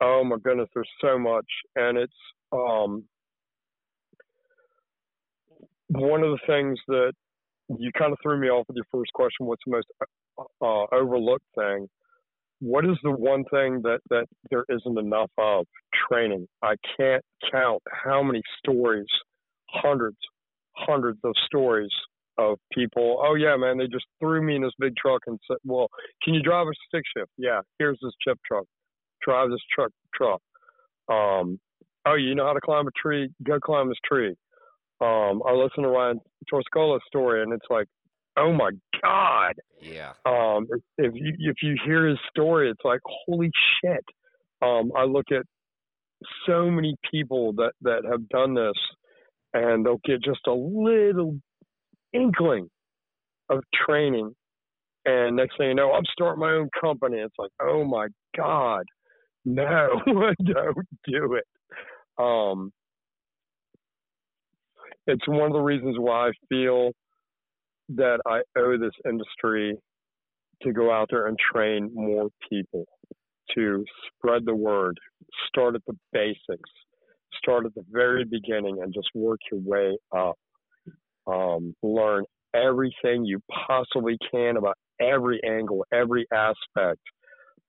oh my goodness, there's so much, and it's um, one of the things that you kind of threw me off with your first question. What's the most uh, overlooked thing? what is the one thing that that there isn't enough of training i can't count how many stories hundreds hundreds of stories of people oh yeah man they just threw me in this big truck and said well can you drive a stick shift? Yeah here's this chip truck. Drive this truck truck. Um oh you know how to climb a tree? Go climb this tree. Um i listened to ryan Torcicollo's story and it's like oh my god. Yeah. um if, if you if you hear his story it's like holy shit. Um i look at so many people that that have done this and they'll get just a little inkling of training. And next thing you know i'm starting my own company. It's like oh my god no don't do it. Um it's one of the reasons why i feel that i owe this industry to go out there and train more people, to spread the word, start at the basics, start at the very beginning and just work your way up. Um, learn everything you possibly can about every angle, every aspect.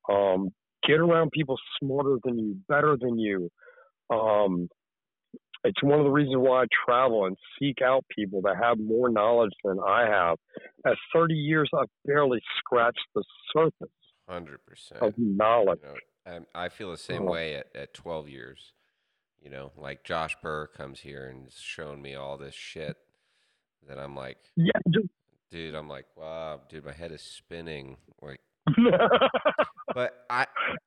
Um, get around people smarter than you, better than you. Um, it's one of the reasons why I travel and seek out people that have more knowledge than I have. At 30 years, I've barely scratched the surface Hundred percent. of knowledge. You know, I, I feel the same Oh. way at, at 12 years. You know, like Josh Burr comes here and has shown me all this shit that I'm like, Yeah, just dude, I'm like, wow, dude, my head is spinning. Like, but I,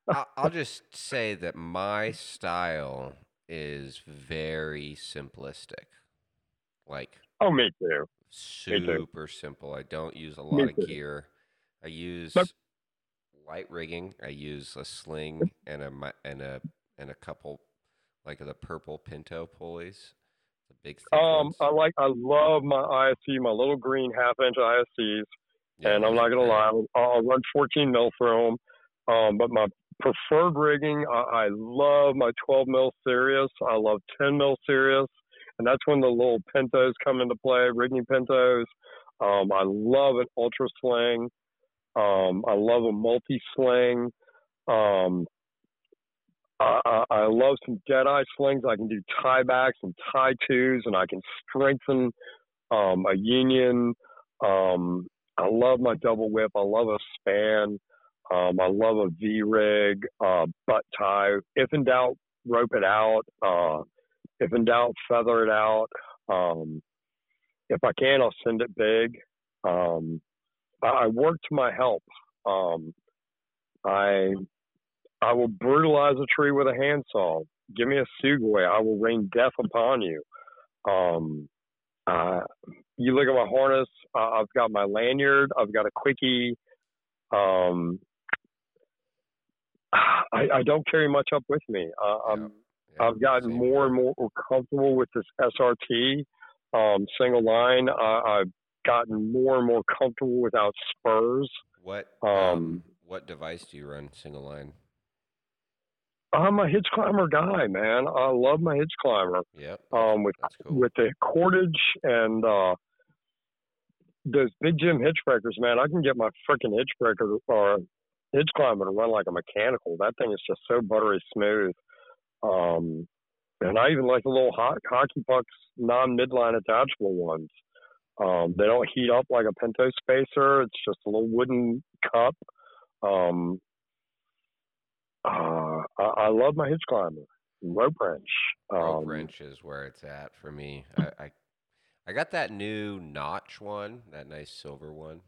I I'll just say that my style is very simplistic. Like oh, me too. Me too. super simple. I don't use a lot of gear. I use Nope. light rigging. I use a sling and a and a and a couple like the purple Pinto pulleys, big Um. I like, I love my ISC, my little green half inch ISCs, Yeah, and I'm not gonna lie, I'll, I'll run 14 mil through them. Um, but my preferred rigging, I, I love my 12 mil Sirius. I love 10 mil Sirius, and that's when the little Pintos come into play, rigging Pintos. Um, I love an ultra sling. Um, I love a multi sling. Um, I, I love some dead eye slings. I can do tie backs and tie twos, and I can strengthen um, a union. Um, I love my double whip. I love a span. Um, I love a V rig, uh, butt tie. If in doubt, rope it out. Uh, if in doubt, feather it out. Um, if I can, I'll send it big. Um, I, I work to my help. Um, I I will brutalize a tree with a handsaw. Give me a sugoi. I will rain death upon you. Um, uh, you look at my harness. Uh, I've got my lanyard. I've got a quickie. Um, I, I, don't carry much up with me. Uh, yeah. Yeah, I've gotten more and more comfortable with this SRT um, single line. I've gotten more and more comfortable without spurs. What um, um, what device do you run single line? I'm a hitch climber guy, man. I love my hitch climber. Yeah. Um, with cool. with the cordage and uh, those big Jim hitch breakers, man. I can get my freaking hitch breaker or hitch climber to run like a mechanical. That thing is just so buttery smooth. Um, and I even like the little hot, hockey pucks non midline attachable ones. Um, they don't heat up like a Pinto spacer. It's just a little wooden cup. Um, uh, I, I, love my hitch climber, rope wrench. rope um, wrench is where it's at for me. I, I, I got that new notch one, that nice silver one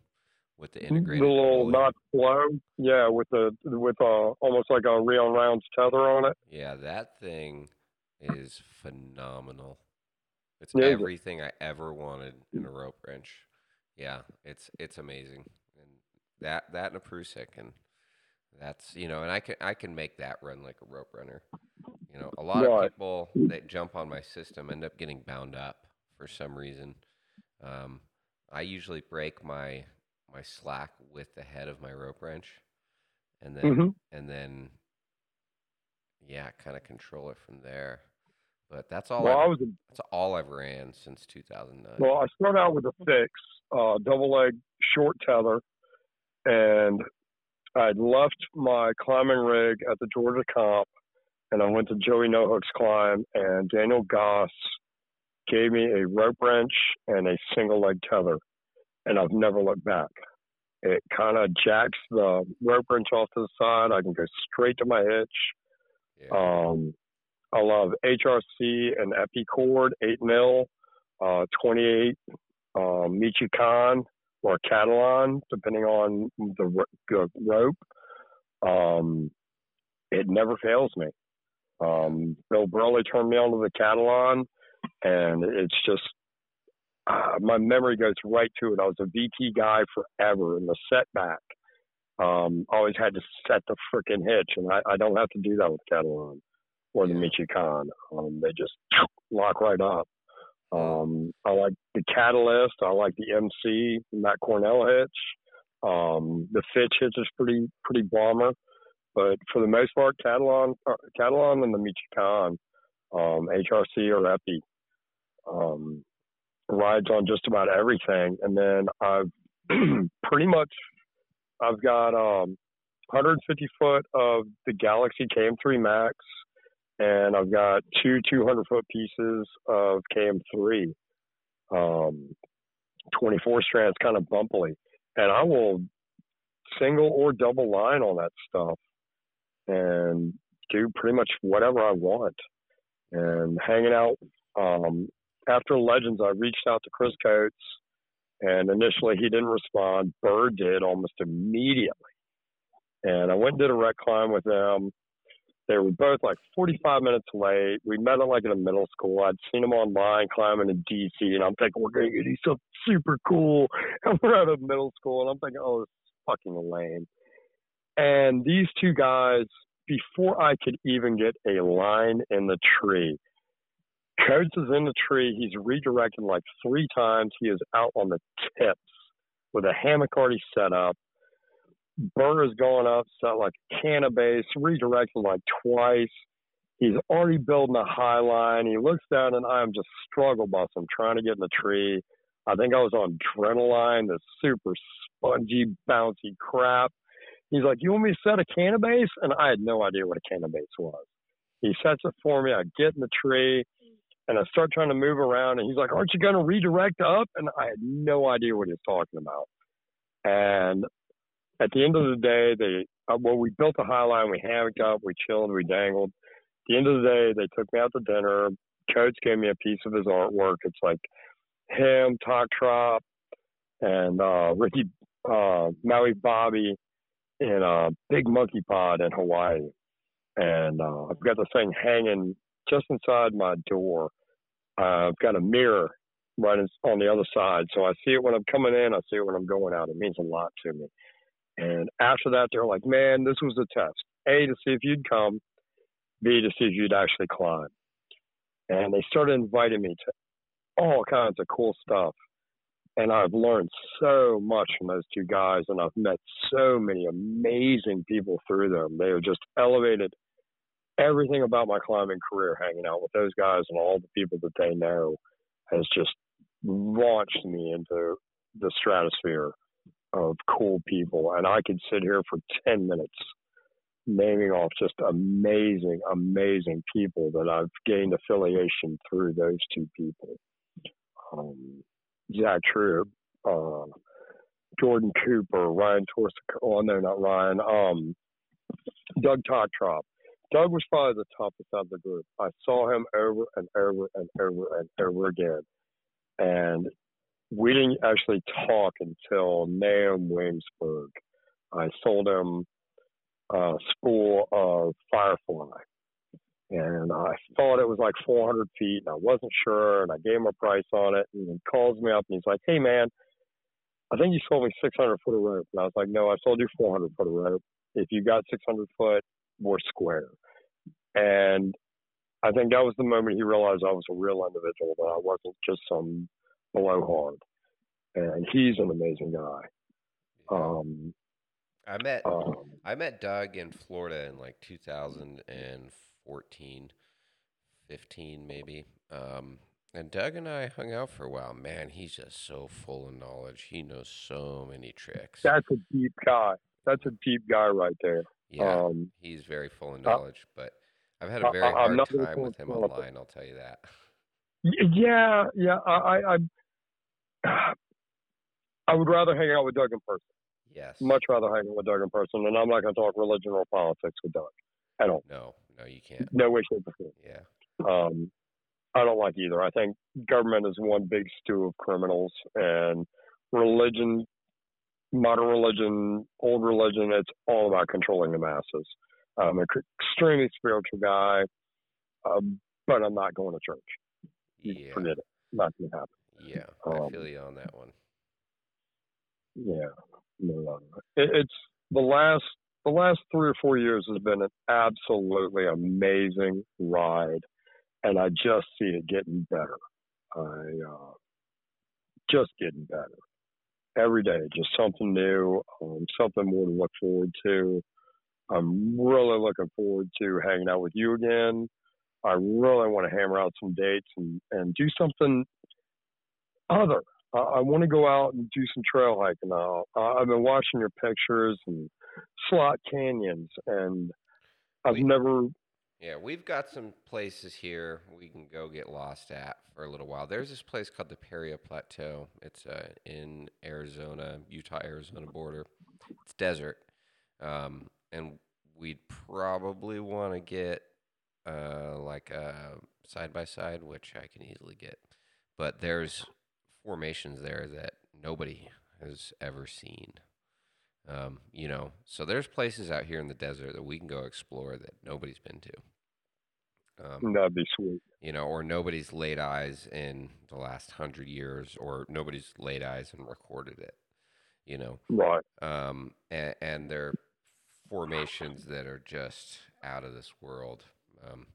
with the integrated. The little notch flow, yeah, with the with a almost like a real rounds tether on it. Yeah, that thing is phenomenal. It's yeah, everything I ever wanted in a rope wrench. Yeah, it's it's amazing, and that that and a Prusik, and that's you know, and I can I can make that run like a rope runner. You know, a lot right. of people that jump on my system end up getting bound up for some reason. Um, I usually break my my slack with the head of my rope wrench, and then mm-hmm. and then yeah, kind of control it from there. But that's all. Well, I've, I was a, that's all I've ran since 2009. Well, I started out with a fix, uh, double leg short tether, and I'd left my climbing rig at the Georgia Comp, and I went to Joey No Hooks Climb, and Daniel Goss gave me a rope wrench and a single leg tether, and I've never looked back. It kind of jacks the rope wrench off to the side. I can go straight to my hitch. Yeah. Um, I love HRC and Epicord 8 mil, uh, 28 um, or Catalan, depending on the, the rope. Um, it never fails me. Um, Bill Burley turned me on to the Catalan, and it's just uh, my memory goes right to it. I was a VT guy forever, and the setback. Um, always had to set the freaking hitch, and I, I don't have to do that with Catalan or the Michoacan. Um, they just lock right up. Um, I like the Catalyst. I like the MC Matt Cornell hitch. Um, the Fitch hitch is pretty pretty bomber, but for the most part, Catalan, uh, Catalan and the Michoacan, um, HRC or Epi, um, rides on just about everything. And then I've pretty much I've got um, 150 foot of the Galaxy KM3 Max and I've got two 200 foot pieces of KM3, um, 24 strands, kind of bumpily, and I will single or double line on that stuff and do pretty much whatever I want. And hanging out um, after Legends, I reached out to Chris Coates, and initially he didn't respond. Burr did almost immediately, and I went and did a rec climb with them they were both like 45 minutes late. We met them like in a middle school. I'd seen them online climbing in DC, and I'm thinking we're to do something super cool. And we're at a middle school, and I'm thinking, oh, this is fucking lame. And these two guys, before I could even get a line in the tree, Coates is in the tree. He's redirected like three times. He is out on the tips with a hammock already set up. Burr is going up, set like a canna base, redirecting like twice. He's already building a high line. He looks down and I'm just struggle bus. I'm trying to get in the tree. I think I was on adrenaline, the super spongy, bouncy crap. He's like, "You want me to set a canabase?" And I had no idea what a canabase was. He sets it for me. I get in the tree, and I start trying to move around. And he's like, "Aren't you going to redirect up?" And I had no idea what he was talking about. And at the end of the day, they uh, well, we built a high line. We hammocked up. We chilled. We dangled. At the end of the day, they took me out to dinner. Coates gave me a piece of his artwork. It's like him, Talk Trop, and uh, Ricky uh, Maui Bobby in a big monkey pod in Hawaii. And uh, I've got the thing hanging just inside my door. Uh, I've got a mirror right on the other side. So I see it when I'm coming in, I see it when I'm going out. It means a lot to me. And after that, they're like, man, this was a test. A, to see if you'd come, B, to see if you'd actually climb. And they started inviting me to all kinds of cool stuff. And I've learned so much from those two guys, and I've met so many amazing people through them. They have just elevated everything about my climbing career. Hanging out with those guys and all the people that they know has just launched me into the stratosphere of cool people. And I could sit here for 10 minutes naming off just amazing, amazing people that I've gained affiliation through those two people. Um, Zach True, uh, Jordan Cooper, Ryan Torsic, oh no, not Ryan, um, Doug Tottrop. Doug was probably the toughest of the group. I saw him over and over and over and over again. And we didn't actually talk until Nahum Williamsburg. I sold him a uh, spool of Firefly. And I thought it was like 400 feet, and I wasn't sure, and I gave him a price on it. And he calls me up and he's like, "Hey, man, I think you sold me 600 foot of rope." And I was like, "No, I sold you 400 foot of rope. If you got 600 foot, we're square." And I think that was the moment he realized I was a real individual, that I wasn't just some blowhard. And he's an amazing guy. Um, I met um, I met Doug in Florida in like 2014, 15 maybe. Um, and Doug and I hung out for a while. Man, he's just so full of knowledge. He knows so many tricks. That's a deep guy. That's a deep guy right there. Yeah, um, he's very full of knowledge. Uh, but I've had a very I, hard time with him online. I'll tell you that. Yeah, yeah. I, I, I would rather hang out with Doug in person. Yes. Much rather hang out with Doug in person, and I'm not going to talk religion or politics with Doug at all. No, no, you can't. No way, shape, or form. Yeah. Um, I don't like either. I think government is one big stew of criminals, and religion, modern religion, old religion, it's all about controlling the masses. I'm an extremely spiritual guy, um, but I'm not going to church. Yeah. Forget it. Not going to happen. Yeah, I um, feel you on that one. Yeah, no, it, it's the last the last three or four years has been an absolutely amazing ride, and I just see it getting better. I uh, just getting better every day, just something new, um, something more to look forward to. I'm really looking forward to hanging out with you again. I really want to hammer out some dates and, and do something other. I, I want to go out and do some trail hiking now. Uh, I've been watching your pictures and slot canyons, and I've we, never. Yeah, we've got some places here we can go get lost at for a little while. There's this place called the Paria Plateau. It's uh, in Arizona, Utah Arizona border. It's desert. Um, and we'd probably want to get uh, like a side by side, which I can easily get. But there's formations there that nobody has ever seen. Um, you know, so there's places out here in the desert that we can go explore that nobody's been to. Um, That'd be sweet. You know, or nobody's laid eyes in the last hundred years, or nobody's laid eyes and recorded it. You know, right? Um, and, and they're formations that are just out of this world. Um,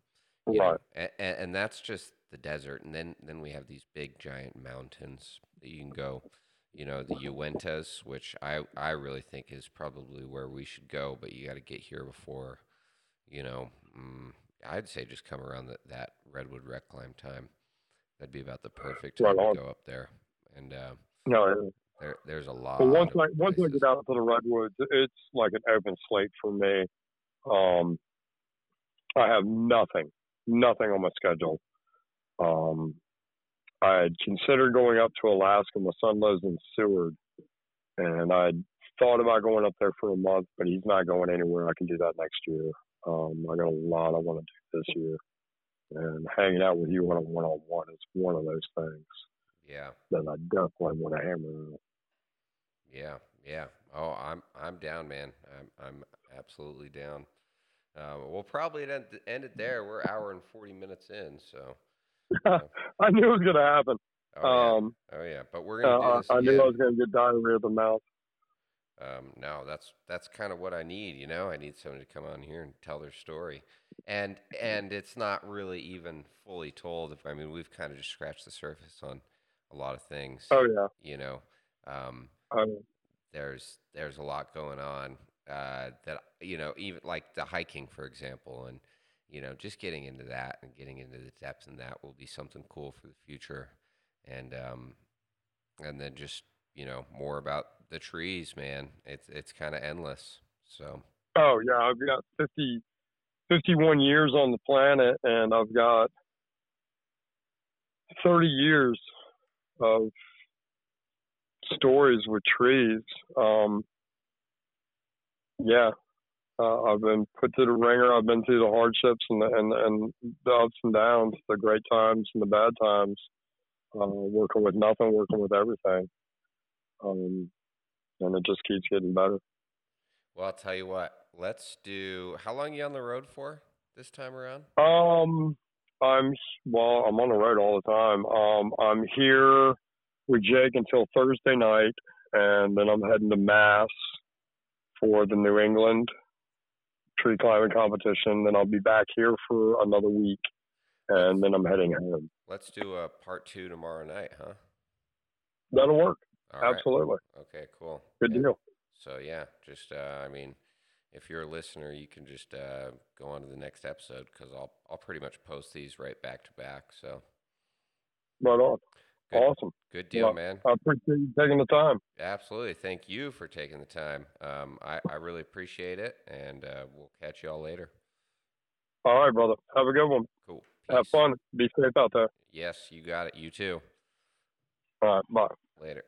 right. and, and, that's just the desert, and then then we have these big giant mountains that you can go. You know, the Uintas, which I I really think is probably where we should go, but you got to get here before. You know, mm, I'd say just come around the, that redwood rec climb time. That'd be about the perfect time right to go up there. And uh, no, There, there's a lot. But once I once I get out to the redwoods, it's like an open slate for me. Um, I have nothing, nothing on my schedule. Um, I had considered going up to Alaska. My son lives in Seward, and I thought about going up there for a month, but he's not going anywhere. I can do that next year. Um, I got a lot I want to do this year, and hanging out with you on a one-on-one is one of those things Yeah, that I definitely want to hammer out. yeah, yeah. Oh, I'm I'm down, man. I'm I'm absolutely down. Um, we'll probably end, end it there. We're hour and forty minutes in, so. I knew it was gonna happen. Oh yeah, Um, oh yeah. But we're gonna uh, do this I knew I was gonna get diarrhea of the mouth. um, no, that's that's kind of what I need. You know, I need someone to come on here and tell their story, and and it's not really even fully told. If I mean, we've kind of just scratched the surface on a lot of things. Oh yeah. You know, um, Um, there's there's a lot going on uh, that you know, even like the hiking, for example, and you know, just getting into that and getting into the depths in that will be something cool for the future, and um, and then just you know more about the trees, man. It's it's kind of endless. So oh yeah. I've got 50, 51 years on the planet, and I've got thirty years of stories with trees. Um, yeah. Uh, I've been put to the ringer. I've been through the hardships and the, and and the ups and downs, the great times and the bad times. Uh, working with nothing, working with everything, um, and it just keeps getting better. well, I'll tell you what. Let's do. How long you on the road for this time around? Um, I'm well. I'm on the road all the time. Um, I'm here with Jake until Thursday night, and then I'm heading to Mass for the New England tree climbing competition. Then I'll be back here for another week, and then I'm heading home. Let's do a part two tomorrow night, huh? That'll work. All right. Absolutely. Okay. Cool. Good And- deal. So yeah, just uh, I mean, if you're a listener, you can just uh, go on to the next episode because I'll I'll pretty much post these right back to back. So Right on. Good. Awesome. good deal, Well, man. I appreciate you taking the time. Absolutely. Thank you for taking the time. Um, I I really appreciate it, and uh, we'll catch you all later. All right, brother. Have a good one. Cool. Have fun. Be safe out there. Yes, you got it. You too. All right. Bye. Later.